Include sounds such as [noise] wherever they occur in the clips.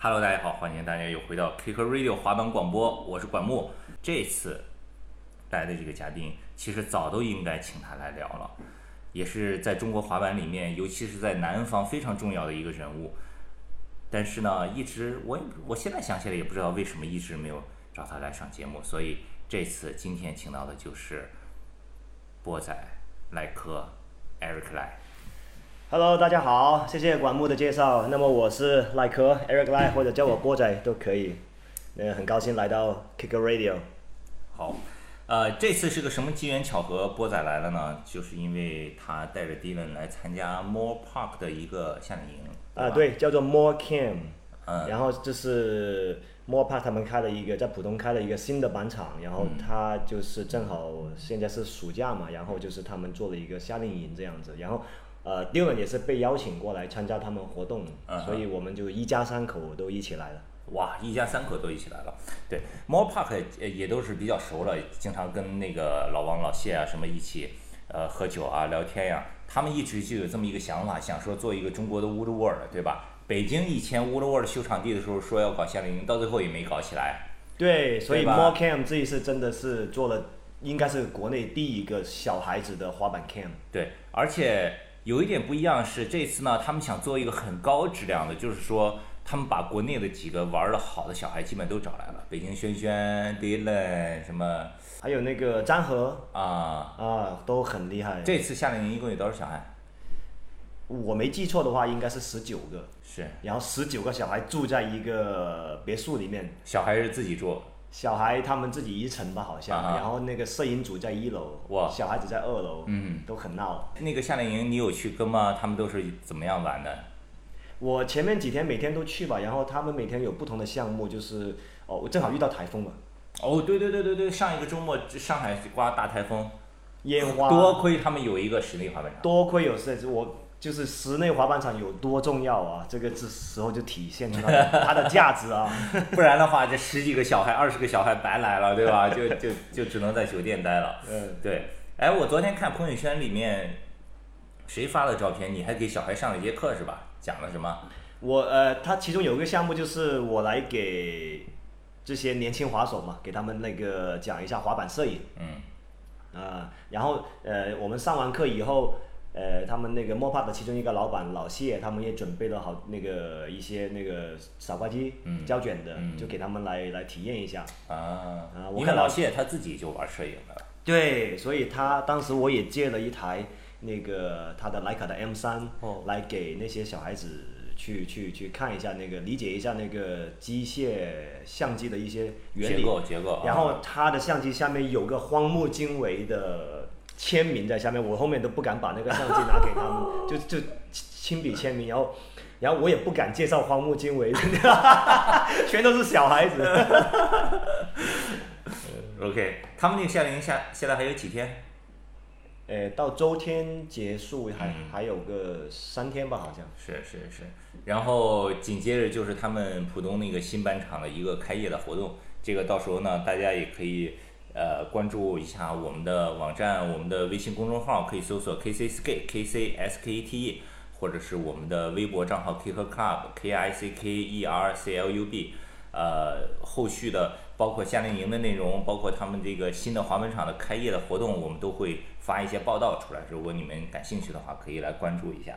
Hello，大家好，欢迎大家又回到 Kick Radio 滑板广播，我是管木。这次来的这个嘉宾，其实早都应该请他来聊了，也是在中国滑板里面，尤其是在南方非常重要的一个人物。但是呢，一直我我现在想起来也不知道为什么一直没有找他来上节目，所以这次今天请到的就是波仔赖科 Eric 赖。Hello，大家好，谢谢管木的介绍。那么我是赖科 Eric 赖，或者叫我波仔都可以。那，很高兴来到 Kicker Radio。好，呃，这次是个什么机缘巧合，波仔来了呢？就是因为他带着 Dylan 来参加 More Park 的一个夏令营。啊，吧，对，叫做 More Camp。嗯然后这是 More Park 他们开了一个在浦东开了一个新的板场，然后他就是正好现在是暑假嘛，然后就是他们做了一个夏令营这样子，然后。呃，Dylan 也是被邀请过来参加他们活动，所以我们就一家三口都一起来了。哇，一家三口都一起来了。对，More Park 呃也都是比较熟了，经常跟那个老王、老谢啊什么一起呃喝酒啊、聊天呀、他们一直就有这么一个想法，想说做一个中国的 Woodward，对吧？北京以前 Woodward 修场地的时候说要搞夏令营，到最后也没搞起来。对，所以 More Camp 这一次真的是做了，应该是国内第一个小孩子的滑板 camp。对，而且有一点不一样是，这次呢，他们想做一个很高质量的，就是说，他们把国内的几个玩的好的小孩基本都找来了，北京轩轩、Dylan 什么还有那个张和啊。啊，都很厉害。这次夏令营一共有多少小孩？我没记错的话，应该是十九个，是然后十九个小孩住在一个别墅里面，小孩是自己住，小孩他们自己一层吧，好像，啊然后那个摄影组在一楼，哇小孩子在二楼，嗯，都很闹。那个夏令营你有去跟吗？他们都是怎么样玩的？我前面几天每天都去吧，然后他们每天有不同的项目，就是哦，我正好遇到台风嘛，哦，对对对对对，上一个周末上海刮大台风，烟花，多亏他们有一个室内滑板场。多亏有设置，我就是室内滑板场有多重要啊！这个这时候就体现出它的它的价值啊！[laughs] 不然的话，这十几个小孩、二十个小孩白来了，对吧？[laughs] 就就就只能在酒店待了。嗯，对，哎，我昨天看朋友圈里面谁发的照片，你还给小孩上了一节课是吧？讲了什么？我呃，他其中有一个项目就是我来给这些年轻滑手嘛，给他们那个讲一下滑板摄影嗯，啊、然后呃，我们上完课以后。呃，他们那个莫帕的其中一个老板老谢，他们也准备了好那个一些那个扫刮机、嗯胶卷的，嗯就给他们来来体验一下。啊啊，我看老谢他自己就玩摄影的。对，所以他当时我也借了一台那个他的徕卡的 M 三、哦来给那些小孩子去去去看一下那个理解一下那个机械相机的一些原结理。构结构啊然后他的相机下面有个荒木经惟的签名在下面，我后面都不敢把那个相机拿给他们，[laughs] 就就亲笔签名，然后。然后我也不敢介绍荒木经惟，[laughs] 全都是小孩子。[laughs] OK，他们那个夏令营下现在还有几天？呃，到周天结束还、嗯还有个三天吧，好像。是是是，然后紧接着就是他们浦东那个新板厂的一个开业的活动，这个到时候呢，大家也可以呃关注一下我们的网站、我们的微信公众号，可以搜索 kc skkc skte 或者是我们的微博账号 Kick Club K I C K E R C L U B。呃，后续的包括夏令营的内容，包括他们这个新的滑板场的开业的活动，我们都会发一些报道出来。如果你们感兴趣的话，可以来关注一下。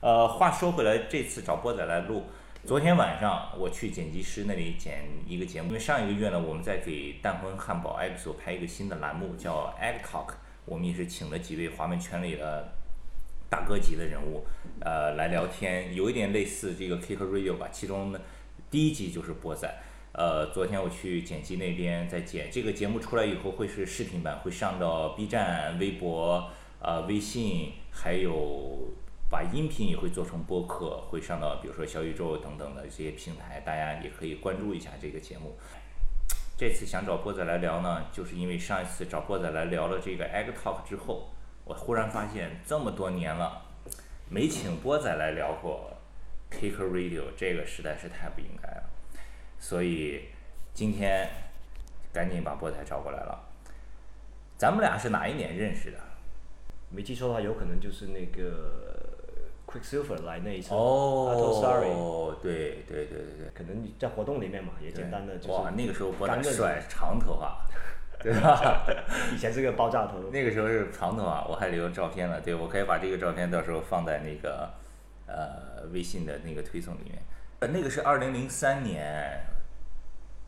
呃，话说回来，这次找波仔来录，昨天晚上我去剪辑师那里剪一个节目，因为上一个月呢，我们在给蛋魂汉堡 EXO 拍一个新的栏目，叫 Egg Talk，我们也是请了几位滑板圈里的大哥级的人物，呃，来聊天，有一点类似这个 Kick Radio 吧。其中呢，第一集就是波仔。呃，昨天我去剪辑那边在剪这个节目出来以后，会是视频版，会上到 B 站、微博、呃微信，还有把音频也会做成播客，会上到比如说小宇宙等等的这些平台，大家也可以关注一下这个节目。这次想找波仔来聊呢，就是因为上一次找波仔来聊了这个 Egg Talk 之后，我忽然发现这么多年了，没请波仔来聊过 Kicker Radio，这个实在是太不应该了。所以今天赶紧把波仔找过来了。咱们俩是哪一年认识的？没记错的话，有可能就是那个 Quicksilver 来那一次。哦 Sorry，对对对对对。可能在活动里面嘛，也简单的就是。哇，那个时候波干认识仔帅，长头发，[laughs] 对吧？以前是个爆炸头。那个时候是长头发，我还留照片了。对，我可以把这个照片到时候放在那个呃微信的那个推送里面。呃，那个是二零零三年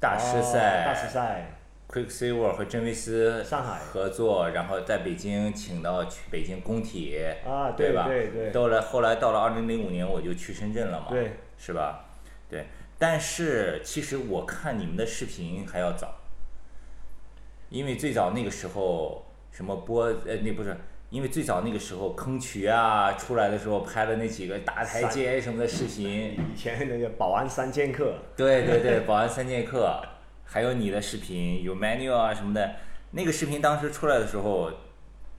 大师哦赛，大师赛，Quicksilver 和真维斯上海。合作，然后在北京请到去北京工体，啊对吧？对对。对到了后来到了二零零五年，我就去深圳了嘛，对，是吧？对，但是其实我看你们的视频还要早，因为最早那个时候什么播呃那不是。因为最早那个时候坑渠啊出来的时候拍了那几个大台阶什么的视频，[laughs] 以前那个保安三剑客，对对对，保安三剑客，还有你的视频，有 menu 啊什么的。那个视频当时出来的时候，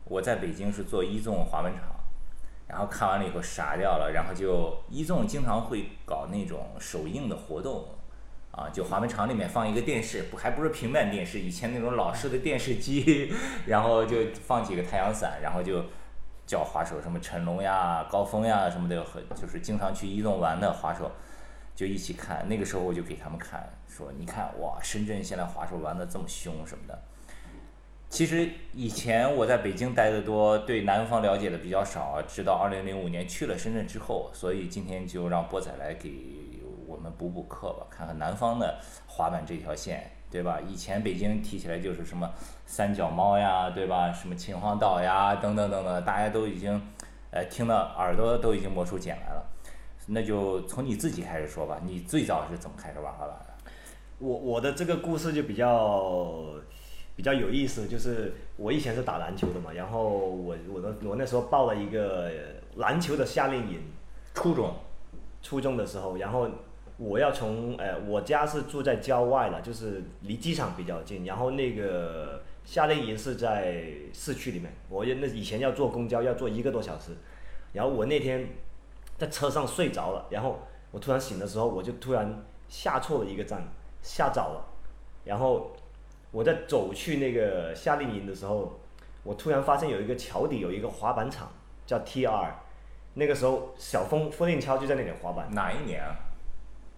我在北京是做一纵滑板场，然后看完了以后傻掉了，然后就一纵经常会搞那种首映的活动，啊，就滑板场里面放一个电视，不还不是平板电视，以前那种老式的电视机，[laughs] 然后就放几个太阳伞，然后就叫滑手什么成龙呀、高峰呀什么的，和就是经常去一纵玩的滑手。就一起看，那个时候我就给他们看，说你看哇，深圳现在滑手玩的这么凶什么的。其实以前我在北京待的多，对南方了解的比较少，直到二零零五年去了深圳之后，所以今天就让波仔来给我们补补课吧，看看南方的滑板这条线，对吧？以前北京提起来就是什么三脚猫呀，对吧？什么秦皇岛呀，等等等等，大家都已经，呃，听到耳朵都已经磨出茧来了。那就从你自己开始说吧，你最早是怎么开始玩滑板的？我我的这个故事就比较比较有意思，就是我以前是打篮球的嘛，然后我我的我那时候报了一个篮球的夏令营，初中，初中的时候，然后我要从呃我家是住在郊外的，就是离机场比较近，然后那个夏令营是在市区里面，我那以前要坐公交要坐一个多小时，然后我那天在车上睡着了，然后我突然醒的时候，我就突然下错了一个站，下早了，然后我在走去那个夏令营的时候，我突然发现有一个桥底有一个滑板场叫 TR，那个时候小峰傅令超就在那里滑板，哪一年啊？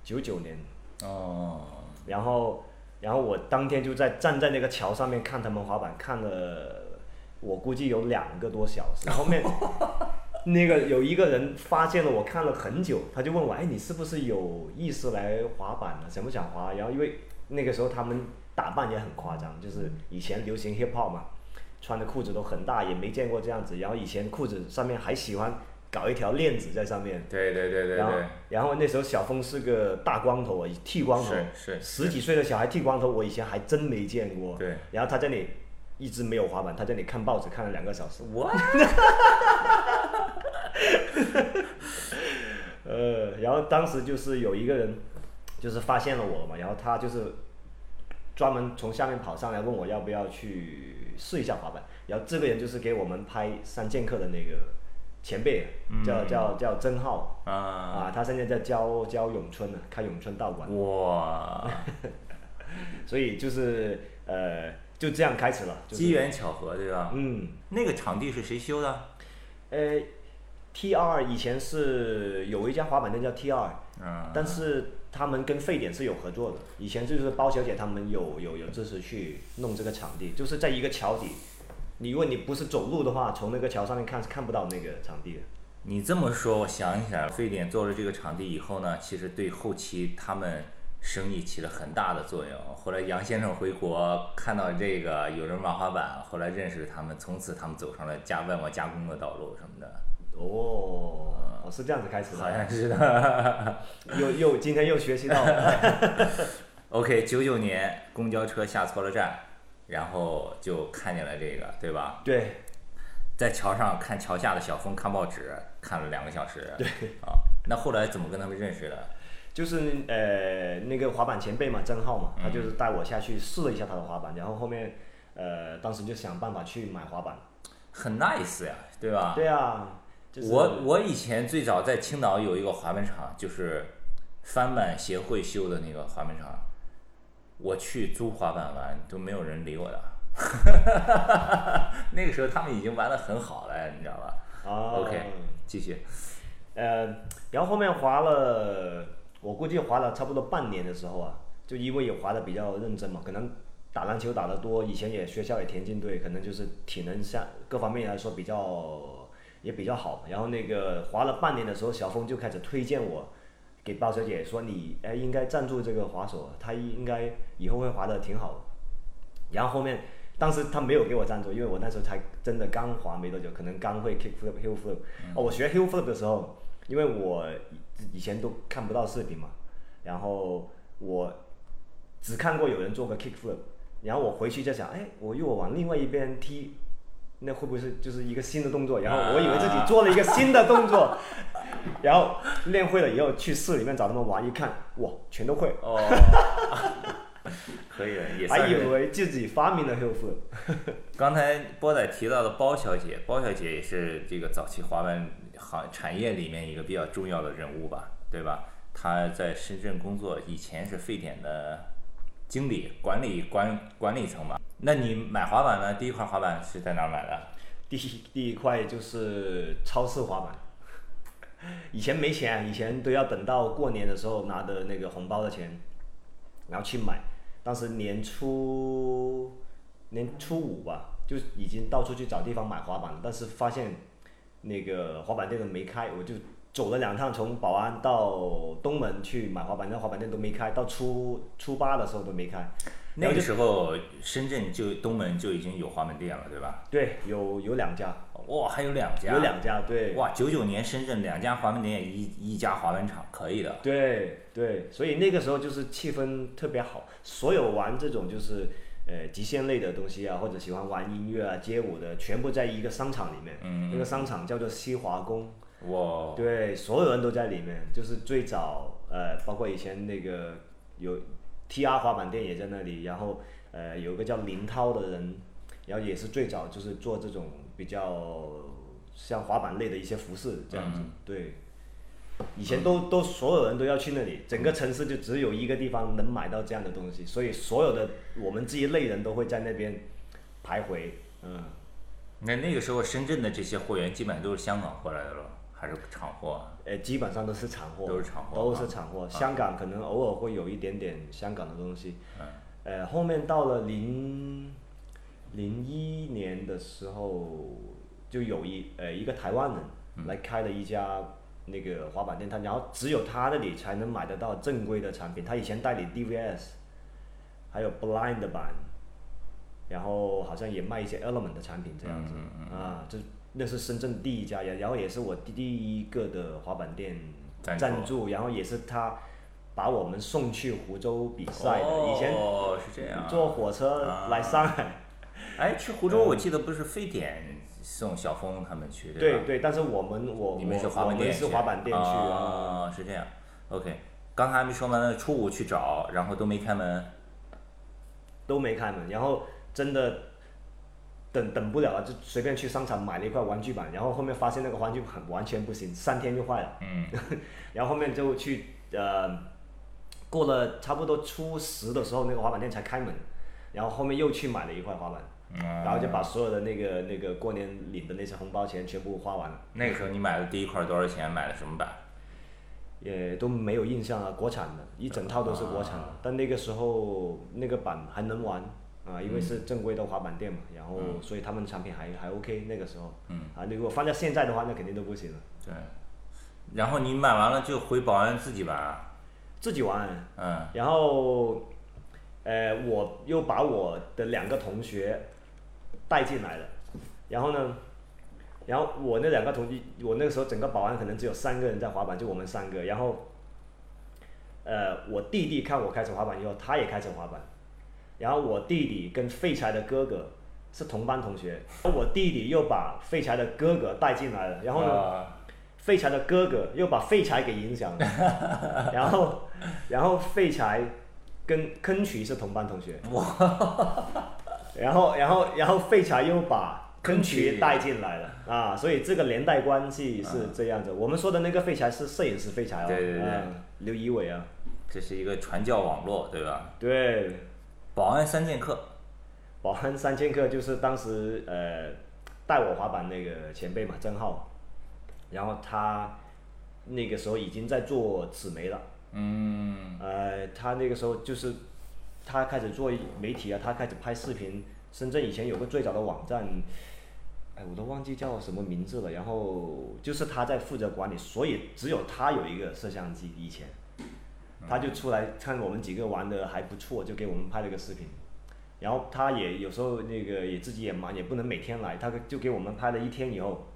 九九年，哦，然后然后我当天就在站在那个桥上面看他们滑板，看了我估计有两个多小时，[laughs] 后面那个有一个人发现了我看了很久，他就问我，哎，你是不是有意思来滑板呢？想不想滑？然后因为那个时候他们打扮也很夸张，就是以前流行 hip hop 嘛，穿的裤子都很大，也没见过这样子。然后以前裤子上面还喜欢搞一条链子在上面。对对对对然后对，，然后那时候小峰是个大光头啊，剃光头，是是十几岁的小孩剃光头，我以前还真没见过。对，然后他在那里一直没有滑板，他在那里看报纸看了两个小时。我 [laughs] 呃，然后当时就是有一个人，就是发现了我嘛，然后他就是专门从下面跑上来问我要不要去试一下滑板，然后这个人就是给我们拍三剑客的那个前辈，叫叫叫曾浩啊，啊，他现在在教教咏春呢，开咏春道馆，哇，[laughs] 所以就是呃就这样开始了，就是机缘巧合对吧？嗯。那个场地是谁修的？呃，T 二以前是有一家滑板店叫 T 二、嗯，但是他们跟沸点是有合作的。以前就是包小姐他们有有有支持去弄这个场地，就是在一个桥底。你如果你不是走路的话，从那个桥上面看是看不到那个场地的。你这么说，我想起来了，非典做了这个场地以后呢，其实对后期他们生意起了很大的作用。后来杨先生回国看到这个有人玩滑板，后来认识他们，从此他们走上了加外贸加工的道路什么的，哦，我是这样子开始的，好像是的。[laughs] 又又今天又学习到了。[laughs] OK，九九年公交车下错了站，然后就看见了这个，对吧？对，在桥上看桥下的小峰看报纸，看了两个小时。对啊，那后来怎么跟他们认识的？就是呃那个滑板前辈嘛，曾浩嘛，他就是带我下去试了一下他的滑板，然后后面呃当时就想办法去买滑板。很 nice 呀，对吧？对啊，就是我我以前最早在青岛有一个滑板场，就是翻板协会修的那个滑板场，我去租滑板玩都没有人理我的。[laughs] 那个时候他们已经玩的很好了，你知道吧啊？OK，继续。呃，然后后面滑了，我估计滑了差不多半年的时候啊，就因为也滑的比较认真嘛，可能打篮球打得多，以前也学校也田径队，可能就是体能上各方面来说比较也比较好。然后那个滑了半年的时候，小峰就开始推荐我给包小姐说你哎应该赞助这个滑手，他应该以后会滑得挺好的。然后后面，当时他没有给我赞助，因为我那时候才真的刚滑没多久，可能刚会 kick flip hill flip。哦，我学 hill flip 的时候，因为我以前都看不到视频嘛，然后我只看过有人做个 kick flip，然后我回去就想，哎，我如果往另外一边踢，那会不会是就是一个新的动作？然后我以为自己做了一个新的动作，然后练会了以后去市里面找他们玩，一看，哇，全都会。哦，可以，也还以。为自己发明了 hill flip。刚才波仔提到的包小姐，包小姐也是这个早期滑板行产业里面一个比较重要的人物吧，对吧？她在深圳工作，以前是沸点的经理、管理管管理层嘛。那你买滑板呢？第一块滑板是在哪儿买的？[laughs] 第一第一块就是超市滑板，以前没钱，以前都要等到过年的时候拿的那个红包的钱，然后去买。当时年初年初五吧，就已经到处去找地方买滑板了，但是发现那个滑板店都没开，我就走了两趟，从宝安到东门去买滑板，那滑板店都没开，到初初八的时候都没开。那个时候深圳就东门就已经有华门店了，对吧？对，有有两家，哇，还有两家，有两家，对。哇，九九年深圳两家华门店，一一家华文厂，可以的。对对，所以那个时候就是气氛特别好，所有玩这种就是呃极限类的东西啊，或者喜欢玩音乐啊、街舞的，全部在一个商场里面。嗯那个商场叫做西华宫，哇，对，所有人都在里面。就是最早呃，包括以前那个有 TR 滑板店也在那里，然后呃有个叫林涛的人，然后也是最早就是做这种比较像滑板类的一些服饰这样子，对。以前都都所有人都要去那里，整个城市就只有一个地方能买到这样的东西，所以所有的我们这一类人都会在那边徘徊，嗯，那那个时候深圳的这些货源基本上都是香港过来的了，还是厂货啊？呃，基本上都是厂货，都是厂货都啊是厂货。香港可能偶尔会有一点点香港的东西，嗯呃，后面到了零零一年的时候，就有一呃一个台湾人嗯来开了一家那个滑板店，他然后只有他那里才能买得到正规的产品。他以前代理 DVS，还有 Blind 版，然后好像也卖一些 Element 的产品这样子，嗯啊，这那是深圳第一家，然然后也是我第第一个的滑板店赞助，然后也是他把我们送去湖州比赛的，以前哦，是这样啊。坐火车来上海。哎，去湖州我记得不是非典送小峰他们去，吧？对对，但是我们我你们是我我们滑板店去，是滑板店去是这样。OK，刚才还没说完呢，初五去找，然后都没开门。都没开门，然后真的等等不了了，就随便去商场买了一块玩具板，然后后面发现那个玩具板完全不行，三天就坏了，嗯，[laughs] 然后后面就去呃，过了差不多初十的时候，那个滑板店才开门，然后后面又去买了一块滑板，嗯然后就把所有的那个那个过年领的那些红包钱全部花完了。那个时候你买的第一块多少钱？买的什么板？也都没有印象啊，国产的，一整套都是国产的。但那个时候那个板还能玩啊，因为是正规的滑板店嘛，然后所以他们的产品还还 OK 那个时候。嗯。啊，如果放在现在的话，那肯定都不行了。对。然后你买完了就回保安自己玩啊。自己玩，嗯。然后，呃，我又把我的两个同学带进来了，然后呢，然后我那两个同学，我那个时候整个保安可能只有三个人在滑板，就我们三个，然后，呃，我弟弟看我开始滑板以后，他也开始滑板，然后我弟弟跟废柴的哥哥是同班同学，我弟弟又把废柴的哥哥带进来了，然后呢，啊。废柴的哥哥又把废柴给影响了，[laughs] 然后，然后废柴跟坑渠是同班同学，然后，然后，然后废柴又把坑渠带进来了啊，所以这个连带关系是这样子。我们说的那个废柴是摄影师废柴哦，对对对。嗯刘仪伟啊，这是一个传教网络，对吧？对，保安三剑客。保安三剑客就是当时呃带我滑板那个前辈嘛，郑浩，然后他那个时候已经在做纸媒了。嗯呃，他那个时候就是他开始做媒体啊，他开始拍视频。深圳以前有个最早的网站，哎，我都忘记叫什么名字了。然后就是他在负责管理，所以只有他有一个摄像机。以前他就出来看我们几个玩的还不错，就给我们拍了个视频。然后他也有时候那个也自己也忙，也不能每天来，他就给我们拍了一天以后。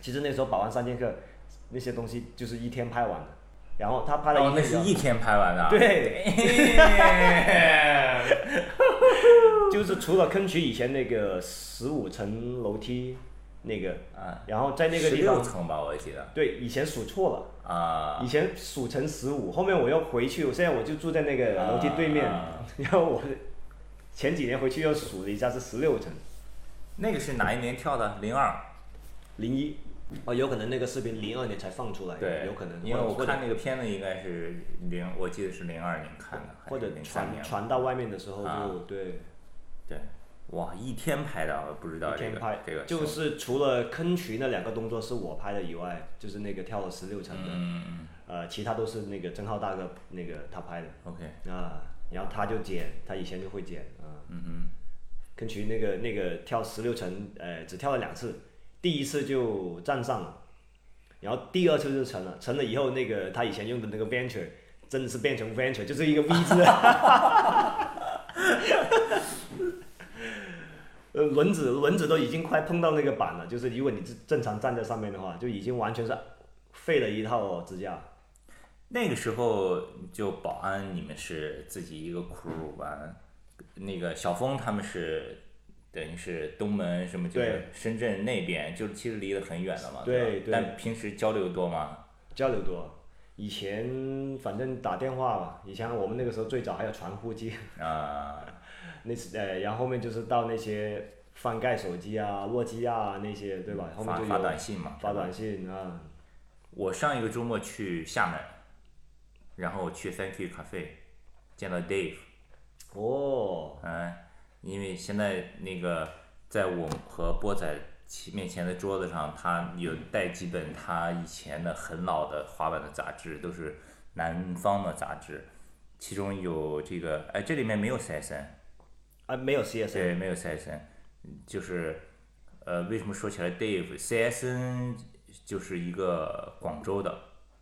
其实那时候保安三剑客那些东西就是一天拍完的。然后他拍了一哦，那天以后，是一天拍完的。对 [laughs] [laughs] 就是除了坑渠以前那个十五层楼梯那个，啊，然后在那个地方，六层吧，我记得。对，以前数错了，啊以前数成十五，后面我又回去，我现在我就住在那个楼梯对面，啊 [laughs] 然后我前几年回去又数了一下是十六层，那个是哪一年跳的？零二。零一，哦，有可能那个视频零二年才放出来，对，有可能，因为我看那个片子应该是零，我记得是零二年看的，或者传年。传到外面的时候就、啊对。对，哇，一天拍的，我不知道这个一天拍，这个就是除了坑渠那两个动作是我拍的以外，就是那个跳了十六层的，呃，其他都是那个曾浩大哥那个他拍的。嗯，OK，啊，然后他就剪，他以前就会剪啊。嗯嗯，坑渠那个那个跳十六层，呃，只跳了两次，第一次就站上了，然后第二次就成了，成了以后那个他以前用的那个 venture 真的是变成 venture，就是一个 V 字。[laughs] 呃，轮子轮子都已经快碰到那个板了，就是如果你正正常站在上面的话，就已经完全是废了一套支架。那个时候就保安你们是自己一个 crew 完，那个小峰他们是等于是东门什么就是深圳那边，就是其实离得很远了嘛，对对但平时交流多吗？交流多。以前反正打电话吧，以前我们那个时候最早还有传呼机，啊，那是呃，然后后面就是到那些翻盖手机啊、诺基亚啊那些，对吧？后面就发发短信嘛，发短信啊，我上一个周末去厦门，然后去 Thank You 咖啡，见到 Dave，哦，嗯，因为现在那个在我和波仔面前的桌子上，他有带几本他以前的很老的滑板的杂志，都是南方的杂志，其中有这个，哎，这里面没有 CSN，啊，没有 CSN，对，没有 CSN，就是，呃，为什么说起来 Dave，CSN 就是一个广州的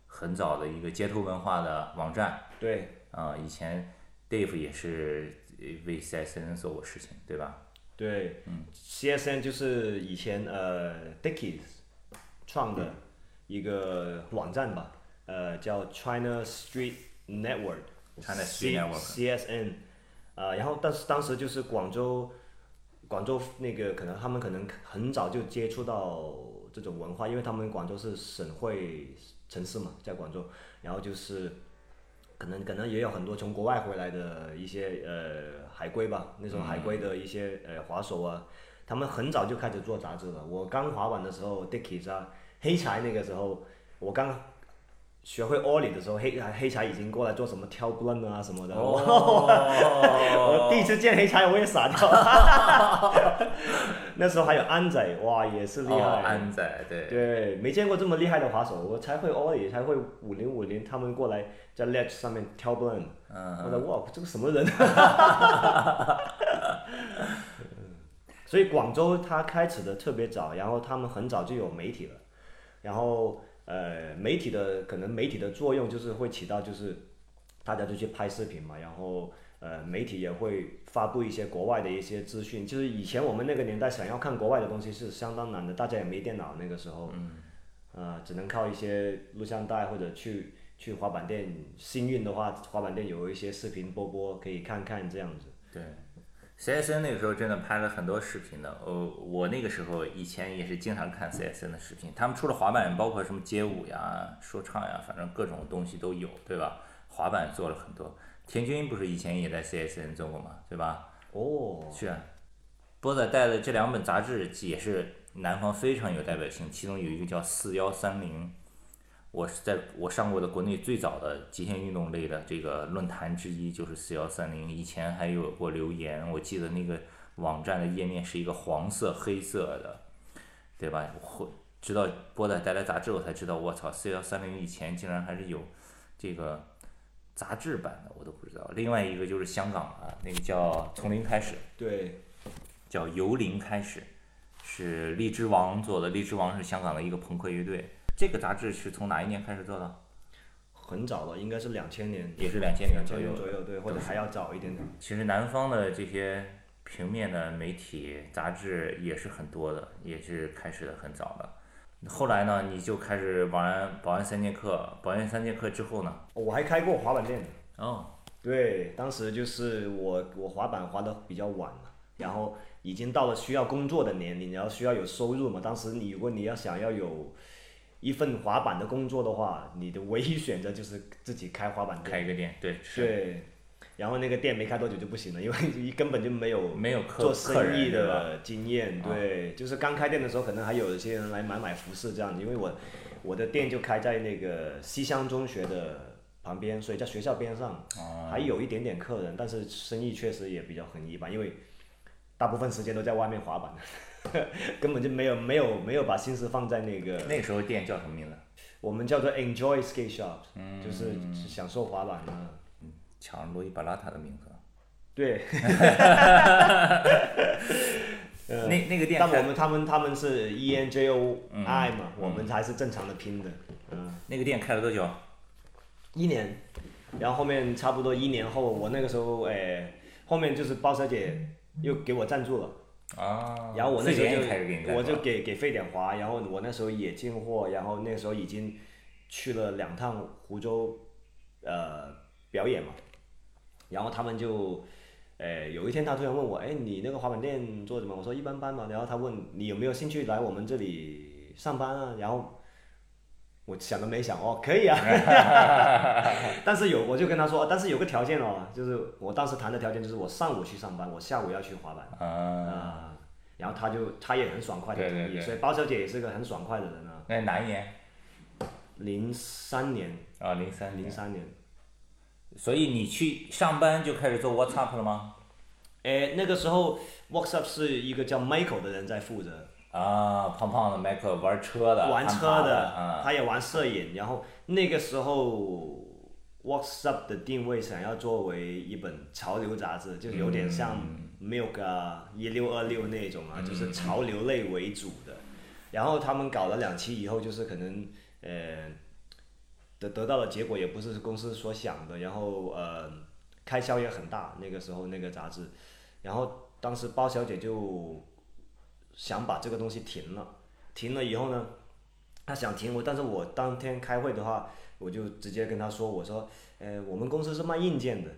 很早的一个街头文化的网站，对啊、以前 Dave 也是呃为 CSN 做过事情，对吧？对、嗯 CSN 就是以前呃 Dickies 创的一个网站吧，呃，叫 China Street Network。China Street Network CSN，啊、然后但是当时就是广州，广州那个可能他们可能很早就接触到这种文化，因为他们广州是省会城市嘛，在广州，然后就是可能可能也有很多从国外回来的一些呃海归吧，那种海归的一些呃滑手啊，他们很早就开始做杂志了。我刚滑板的时候，Dickies 啊，黑柴那个时候，我刚学会 ollie 的时候，黑黑柴已经过来做什么跳 blunt 啊什么的。[laughs] 我哦第一次见黑柴，我也傻掉了。[laughs] 那时候还有安仔，哇，也是厉害。哦，安仔，对，对，没见过这么厉害的滑手，我才会 ollie，才会五零五零，他们过来在 ledge 上面跳 blunt。嗯，我说哇，这个什么人？[laughs] 所以广州它开始的特别早，然后他们很早就有媒体了，然后呃媒体的可能媒体的作用就是会起到就是大家就去拍视频嘛，然后呃媒体也会发布一些国外的一些资讯，就是以前我们那个年代想要看国外的东西是相当难的，大家也没电脑那个时候，嗯，呃只能靠一些录像带或者去去滑板店，幸运的话滑板店有一些视频播播可以看看这样子。对。，CSN 那个时候真的拍了很多视频的。呃，我那个时候以前也是经常看 CSN 的视频，他们出了滑板，包括什么街舞呀、说唱呀，反正各种东西都有，对吧？滑板做了很多。田军不是以前也在 CSN 做过吗，对吧？哦，是啊，波仔带的这两本杂志也是南方非常有代表性，其中有一个叫四幺三零，我是在我上过的国内最早的极限运动类的这个论坛之一，就是四幺三零。以前还有过留言，我记得那个网站的页面是一个黄色黑色的，对吧？或直到波仔带来杂志，我才知道，我操，四幺三零以前竟然还是有这个杂志版的，我都不知道。另外一个就是香港啊，那个叫从零开始，对，叫由零开始，是荔枝王做的。荔枝王是香港的一个朋克乐队。这个杂志是从哪一年开始做的？很早了，应该是两千年，也是两千年左右。左右，对，或者还要早一点点。其实南方的这些平面的媒体杂志也是很多的，也是开始的很早的。后来呢，你就开始保安保安三剑客，保安三剑客之后呢？我还开过滑板店。哦。对，当时就是我我滑板滑的比较晚嘛，然后已经到了需要工作的年龄，然后需要有收入嘛。当时你如果你要想要有一份滑板的工作的话，你的唯一选择就是自己开滑板店。开一个店，对。对。然后那个店没开多久就不行了，因为 [laughs] 根本就没有没有做生意的经验。对，就是刚开店的时候，可能还有一些人来买买服饰这样子。因为我我的店就开在那个西乡中学的。旁边，所以在学校边上还有一点点客人，但是生意确实也比较很一般，因为大部分时间都在外面滑板，[laughs] 根本就没有没有没有把心思放在那个。那时候店叫什么名字？我们叫做 Enjoy Skate Shop，就是享受滑板的。抢罗伊巴拉塔的名字。对。[laughs] 那那个店。但我们他们他们是 E N J O I 嘛，我们才是正常的拼的。嗯。那个店开了多久？一年，然后后面差不多一年后，我那个时候哎，后面就是包小姐又给我赞助了，啊，然后我那时候就我就给给费点华，然后我那时候也进货，然后那时候已经去了两趟湖州，呃，表演嘛，然后他们就，呃，有一天他突然问我，哎，你那个滑板店做什么？我说一般般嘛，然后他问你有没有兴趣来我们这里上班啊？然后。我想都没想哦，可以啊，[laughs] 但是有我就跟他说，但是有个条件哦，就是我当时谈的条件就是我上午去上班，我下午要去滑板啊，然后他就他也很爽快的同意，所以包小姐也是个很爽快的人啊。那哪一年？零三年。啊，零三零三年。所以你去上班就开始做 WhatsApp 了吗？哎，那个时候 WhatsApp 是一个叫 Michael 的人在负责。啊，胖胖的麦克玩车的，玩车的，他也玩摄影。然后那个时候，WhatsApp 的定位想要作为一本潮流杂志，就有点像 Milk 啊、一六二六那种啊，就是潮流类为主的。然后他们搞了两期以后，就是可能呃，得得到的结果也不是公司所想的，然后呃，开销也很大。那个时候那个杂志，然后当时包小姐就。想把这个东西停了，停了以后呢，他想停我，但是我当天开会的话，我就直接跟他说，我说，呃，我们公司是卖硬件的，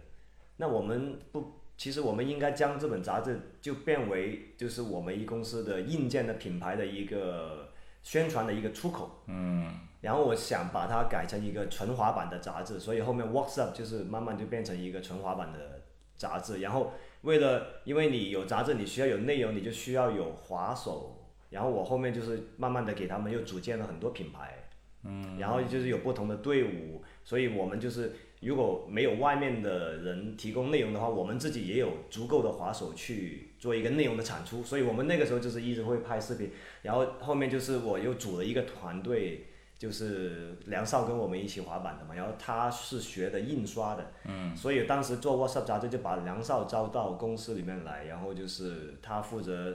那我们不，其实我们应该将这本杂志就变为就是我们一公司的硬件的品牌的一个宣传的一个出口。嗯。然后我想把它改成一个纯滑板的杂志，所以后面 Works Up 就是慢慢就变成一个纯滑板的杂志，然后。为了，因为你有杂志，你需要有内容，你就需要有滑手。然后我后面就是慢慢的给他们又组建了很多品牌，嗯，然后就是有不同的队伍，所以我们就是如果没有外面的人提供内容的话，我们自己也有足够的滑手去做一个内容的产出。所以我们那个时候就是一直会拍视频，然后后面就是我又组了一个团队。就是梁少跟我们一起滑板的嘛，然后他是学的印刷的，嗯，所以当时做 WhatsApp 杂志就把梁少招到公司里面来，然后就是他负责，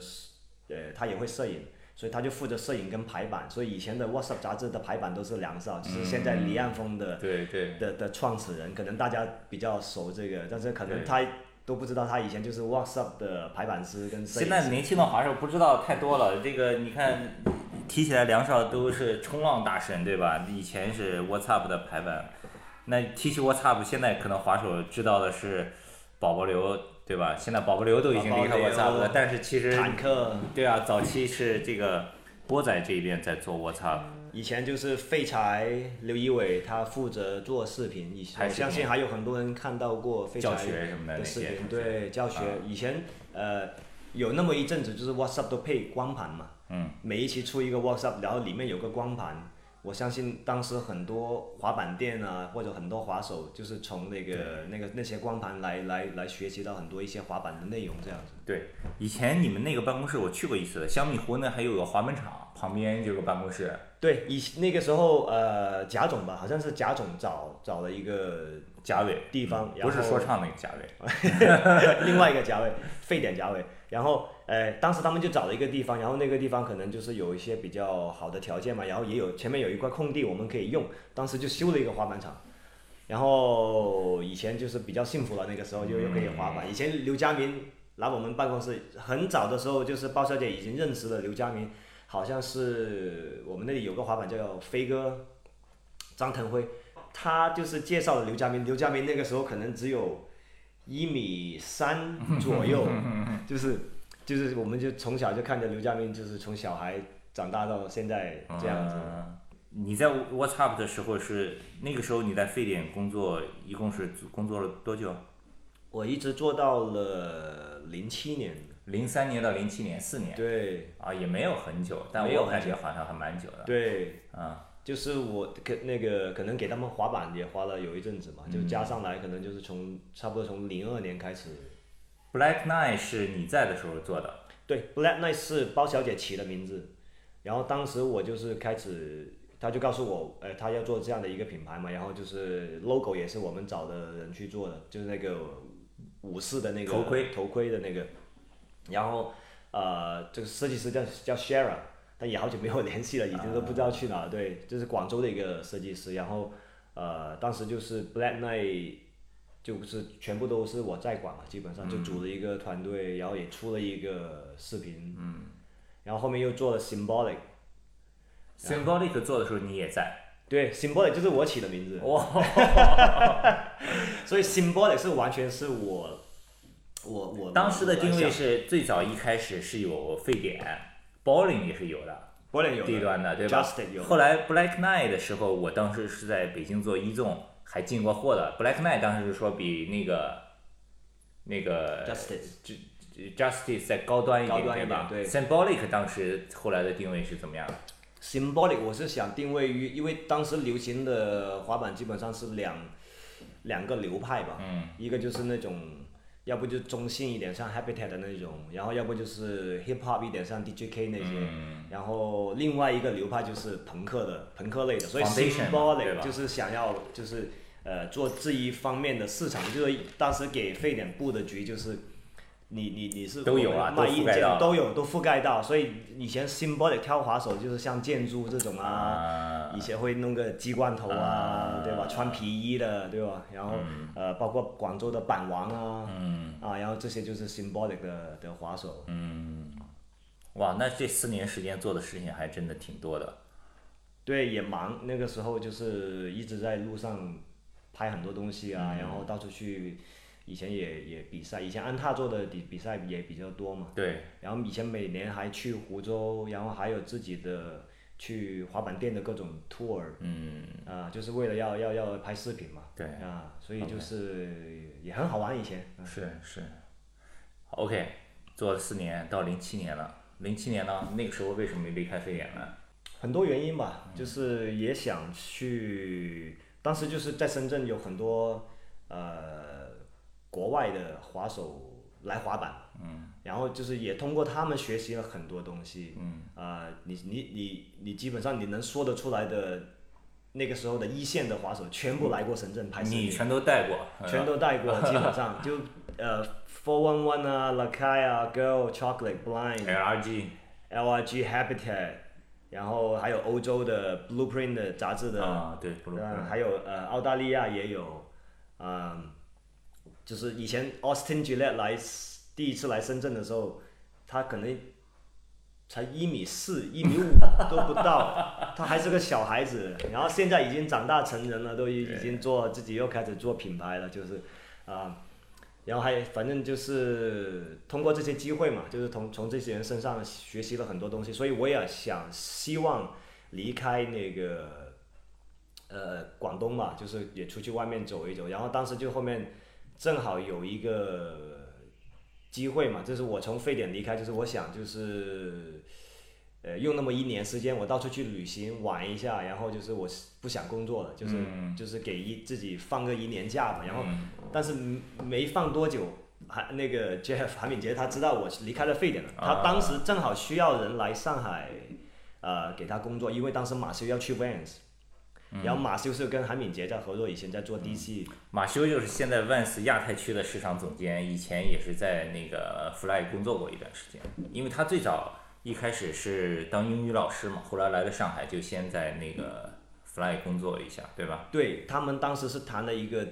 呃，他也会摄影，所以他就负责摄影跟排版，所以以前的 WhatsApp 杂志的排版都是梁少，就是现在李岸峰的，对对，的的创始人，可能大家比较熟这个，但是可能他都不知道他以前就是 WhatsApp 的排版师跟摄影。现在年轻的滑手不知道太多了，这个你看。提起来，梁少都是冲浪大神，对吧？以前是 WhatsApp 的排版，那提起 WhatsApp，现在可能滑手知道的是宝宝流，对吧？现在宝宝流都已经离开 WhatsApp 了，但是其实坦克，对啊，早期是这个波仔这边在做 WhatsApp。以前就是废柴刘一伟，他负责做视频，以前我相信还有很多人看到过废柴的视频，对教学。以前呃有那么一阵子，就是 WhatsApp 都配光盘嘛。嗯，每一期出一个 WhatsApp，然后里面有个光盘，我相信当时很多滑板店啊，或者很多滑手，就是从那个那个那些光盘来来来学习到很多一些滑板的内容这样子。对，以前你们那个办公室我去过一次，香米湖那还有个滑板场，旁边有个办公室。对，以那个时候呃贾总吧，好像是贾总找找了一个贾伟地方，不是说唱那个贾伟，[laughs] 另外一个贾伟，沸点贾伟。然后呃，当时他们就找了一个地方，然后那个地方可能就是有一些比较好的条件嘛，然后也有前面有一块空地我们可以用，当时就修了一个滑板场。然后以前就是比较幸福了，那个时候就又可以滑板。以前刘佳明来我们办公室，很早的时候就是包小姐已经认识了刘佳明，好像是我们那里有个滑板叫飞哥，张腾辉，他就是介绍了刘佳明。刘佳明那个时候可能只有一米三左右，[laughs] 就是就是我们就从小就看着刘嘉明，就是从小孩长大到现在这样子。你在 What's Up 的时候是那个时候你在沸点工作，一共是工作了多久？我一直做到了零七年。零三年到零七年，四年。对。啊，也没有很久，但我感觉好像还蛮久的。对。啊。就是我可那个可能给他们滑板也滑了有一阵子嘛，就加上来可能就是从差不多从零二年开始。Black Knight 是你在的时候做的。对，Black Knight 是包小姐起的名字，然后当时我就是开始。她就告诉我，呃，她要做这样的一个品牌嘛，然后就是 logo 也是我们找的人去做的，就是那个武士的那个头盔头盔的那个，然后呃，这个设计师叫叫 Shara，但也好久没有联系了，已经都不知道去哪了。对，这是广州的一个设计师，然后呃，当时就是 Black Knight，就是全部都是我在管嘛，基本上就组了一个团队，然后也出了一个视频，嗯，然后后面又做了 Symbolic。Symbolic 做的时候你也在，对，Symbolic 就是我起的名字，哇，所以 Symbolic 是完全是我，我我当时的定位是最早一开始是有沸点，Bowling 也是有的，Bowling 有低端的对吧？后来 Black Knight 的时候，我当时是在北京做一纵，还进过货的。Black Knight 当时是说比那个那个 Justice，Justice 再高端一点对吧？对，Symbolic 当时后来的定位是怎么样？Symbolic，我是想定位于，因为当时流行的滑板基本上是两两个流派吧，一个就是那种，要不就中性一点，像 Habitat 的那种，然后要不就是 Hip Hop 一点，像 DJK 那些，然后另外一个流派就是朋克的，朋克类的，所以 Symbolic 就是想要就是呃做这一方面的市场，就是当时给沸点布的局就是。你你你是都有啊，卖硬件都有都覆盖到，所以以前 Symbolic 挑滑手就是像建筑这种啊，以前会弄个鸡冠头啊，对吧？穿皮衣的，对吧？然后呃，包括广州的板王啊，啊，然后这些就是 Symbolic 的的滑手。嗯，哇，那这四年时间做的事情还真的挺多的。对，也忙，那个时候就是一直在路上拍很多东西啊，然后到处去。以前也也比赛，以前安踏做的比比赛也比较多嘛。对。然后以前每年还去湖州，然后还有自己的去滑板店的各种 tour。嗯。啊，就是为了要要要拍视频嘛。对。啊，所以就是也很好玩以前。是是。OK，做了四年，到零七年了。零七年呢，那个时候为什么没离开飞眼呢？很多原因吧，就是也想去，当时就是在深圳有很多呃。国外的滑手来滑板，嗯，然后就是也通过他们学习了很多东西，嗯，啊，你你你你基本上你能说得出来的，那个时候的一线的滑手全部来过深圳拍视频，你全都带过，全都带过，基本上。就呃，[laughs] Four One One 啊，Lakai 啊，Girl Chocolate Blind，LRG，LRG Habitat，然后还有欧洲的 Blueprint 的杂志的，啊对，Blueprint，还有呃澳大利亚也有，嗯。就是以前 Austin Gillette 来第一次来深圳的时候，他可能才一米四、一米五 [laughs] 都不到，他还是个小孩子。然后现在已经长大成人了，都已已经做自己又开始做品牌了，就是啊，然后还反正就是通过这些机会嘛，就是从从这些人身上学习了很多东西，所以我也想希望离开那个呃广东嘛，就是也出去外面走一走。然后当时就后面。正好有一个机会嘛，就是我从沸点离开，就是我想就是，呃，用那么一年时间，我到处去旅行玩一下，然后就是我不想工作了，就是就是给一自己放个一年假嘛，然后但是没放多久，还那个 [laughs] Jeff 韩敏杰他知道我离开了沸点了，他当时正好需要人来上海，呃给他工作，因为当时马修要去 Vans，、然后马修是跟韩敏杰在合作，以前在做 DC，、马修就是现在 Vans 亚太区的市场总监，以前也是在那个 Fly 工作过一段时间。因为他最早一开始是当英语老师嘛，后来来了上海，就先在那个 Fly 工作一下，对吧？对他们当时是谈了一个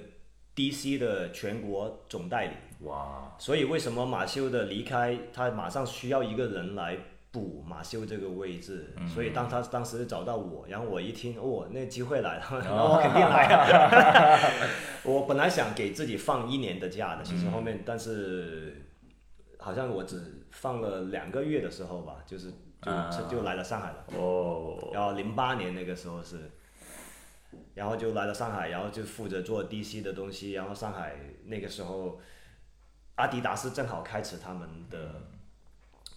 DC 的全国总代理，哇，所以为什么马修的离开，他马上需要一个人来补马修这个位置，所以当他当时找到我，然后我一听，哦，那机会来了，[laughs] 然后我肯定来啊。[laughs] [laughs] 我本来想给自己放一年的假的，其实后面，但是好像我只放了两个月的时候吧，就是就啊。就来了上海了。哦，然后零八年那个时候是，然后就来了上海，然后就负责做 DC 的东西，然后上海那个时候，阿迪达斯正好开始他们的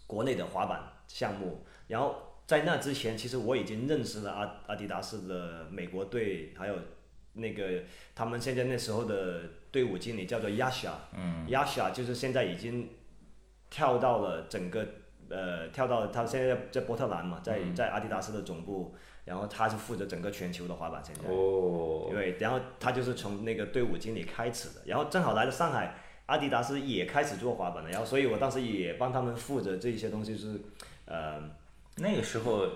国内的滑板项目，然后在那之前，其实我已经认识了阿阿迪达斯的美国队，还有那个他们现在那时候的队伍经理叫做 Yasha，嗯，Yasha 就是现在已经跳到了整个呃，跳到他现在在波特兰嘛，在在阿迪达斯的总部，然后他是负责整个全球的滑板现在。哦，对，然后他就是从那个队伍经理开始的，然后正好来了上海，阿迪达斯也开始做滑板了，然后所以我当时也帮他们负责这些东西，是呃，那个时候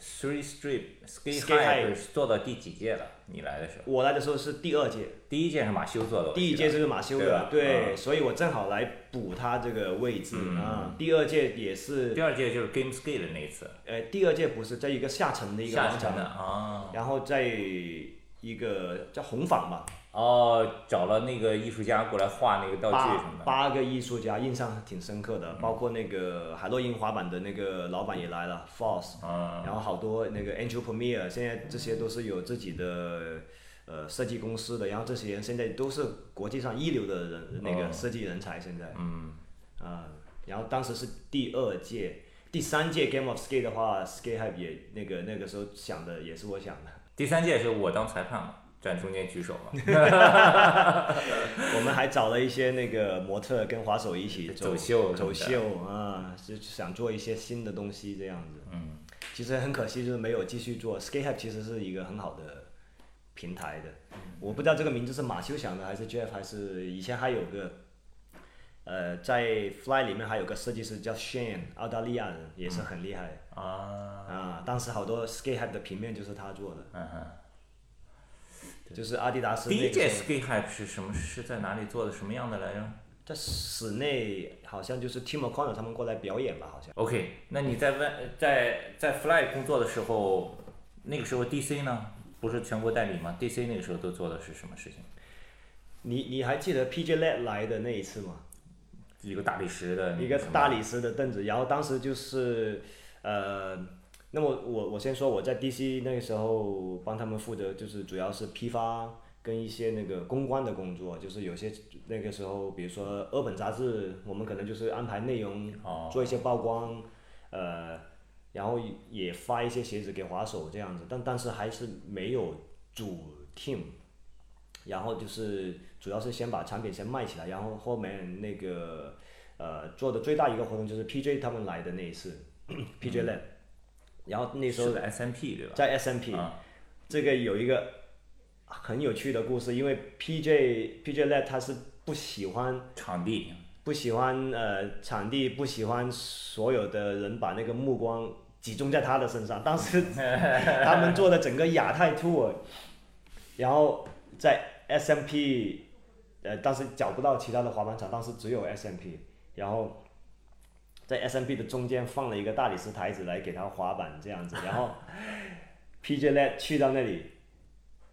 Three Strip High High 是做到第几届了？你来的时候，我来的时候是第二届，第一届是马修做的，第一届就是马修对吧？的，对，嗯。所以我正好来补他这个位置。啊、第二届也是，第二届就是 Game Skate 的那一次，呃，第二届不是在一个下沉的一个广场下沉的，啊。然后在一个叫红坊吧，哦，找了那个艺术家过来画那个道具八什么的。八个艺术家印象挺深刻的，包括那个海洛因滑板的那个老板也来了，Force，嗯，然后好多那个 Angel Premier，现在这些都是有自己的呃设计公司的，然后这些人现在都是国际上一流的人，那哦个设计人才现在，嗯，啊、然后当时是第二届。第三届 Game of Skate 的话，Skate Hype 也那个那个时候想的也是我想的，第三届是我当裁判嘛，站中间举手嘛，[laughs] 我们还找了一些那个模特跟滑手一起走走秀走秀啊，就想做一些新的东西这样子。嗯，其实很可惜，就是没有继续做。Skate Hub 其实是一个很好的平台的，我不知道这个名字是马修想的还是 Jeff，还是以前还有个，呃，在 Fly 里面还有个设计师叫 Shane，澳大利亚人也是很厉害啊，啊。当时好多 Skate Hub 的平面就是他做的，嗯哼。就是阿迪达斯第一届那个时候 Skate Hype 是什么？是在哪里做的？什么样的来着在室内好像就是 Tim O'Connor 他们过来表演吧，好像。？OK，那你在外在在 Fly 工作的时候，那个时候 DC 呢？不是全国代理吗？DC 那个时候都做的是什么事情？你你还记得 PJ Let 来的那一次吗？一个大理石的一个大理石的凳子，然后当时就是，呃，那么我我先说我在 DC 那个时候帮他们负责，就是主要是批发跟一些那个公关的工作，就是有些那个时候，比如说《二本杂志》，我们可能就是安排内容，哦。做一些曝光，呃，然后也发一些鞋子给滑手这样子，但但是还是没有主 team，然后就是主要是先把产品先卖起来，然后后面那个呃做的最大一个活动就是 PJ 他们来的那一次，[coughs] PJ Lab，、然后那时候是的 SMP 对吧？在 SMP，、啊这个有一个很有趣的故事，因为 PJ PJ Lab 他是不喜欢场地不喜欢呃场地，不喜欢所有的人把那个目光集中在他的身上。当时 [laughs] 他们做的整个亚太 tour，然后在 SMP，呃，当时找不到其他的滑板场，当时只有 SMP，然后在 S M B 的中间放了一个大理石台子来给他滑板这样子，然后 [laughs] P J Let 去到那里。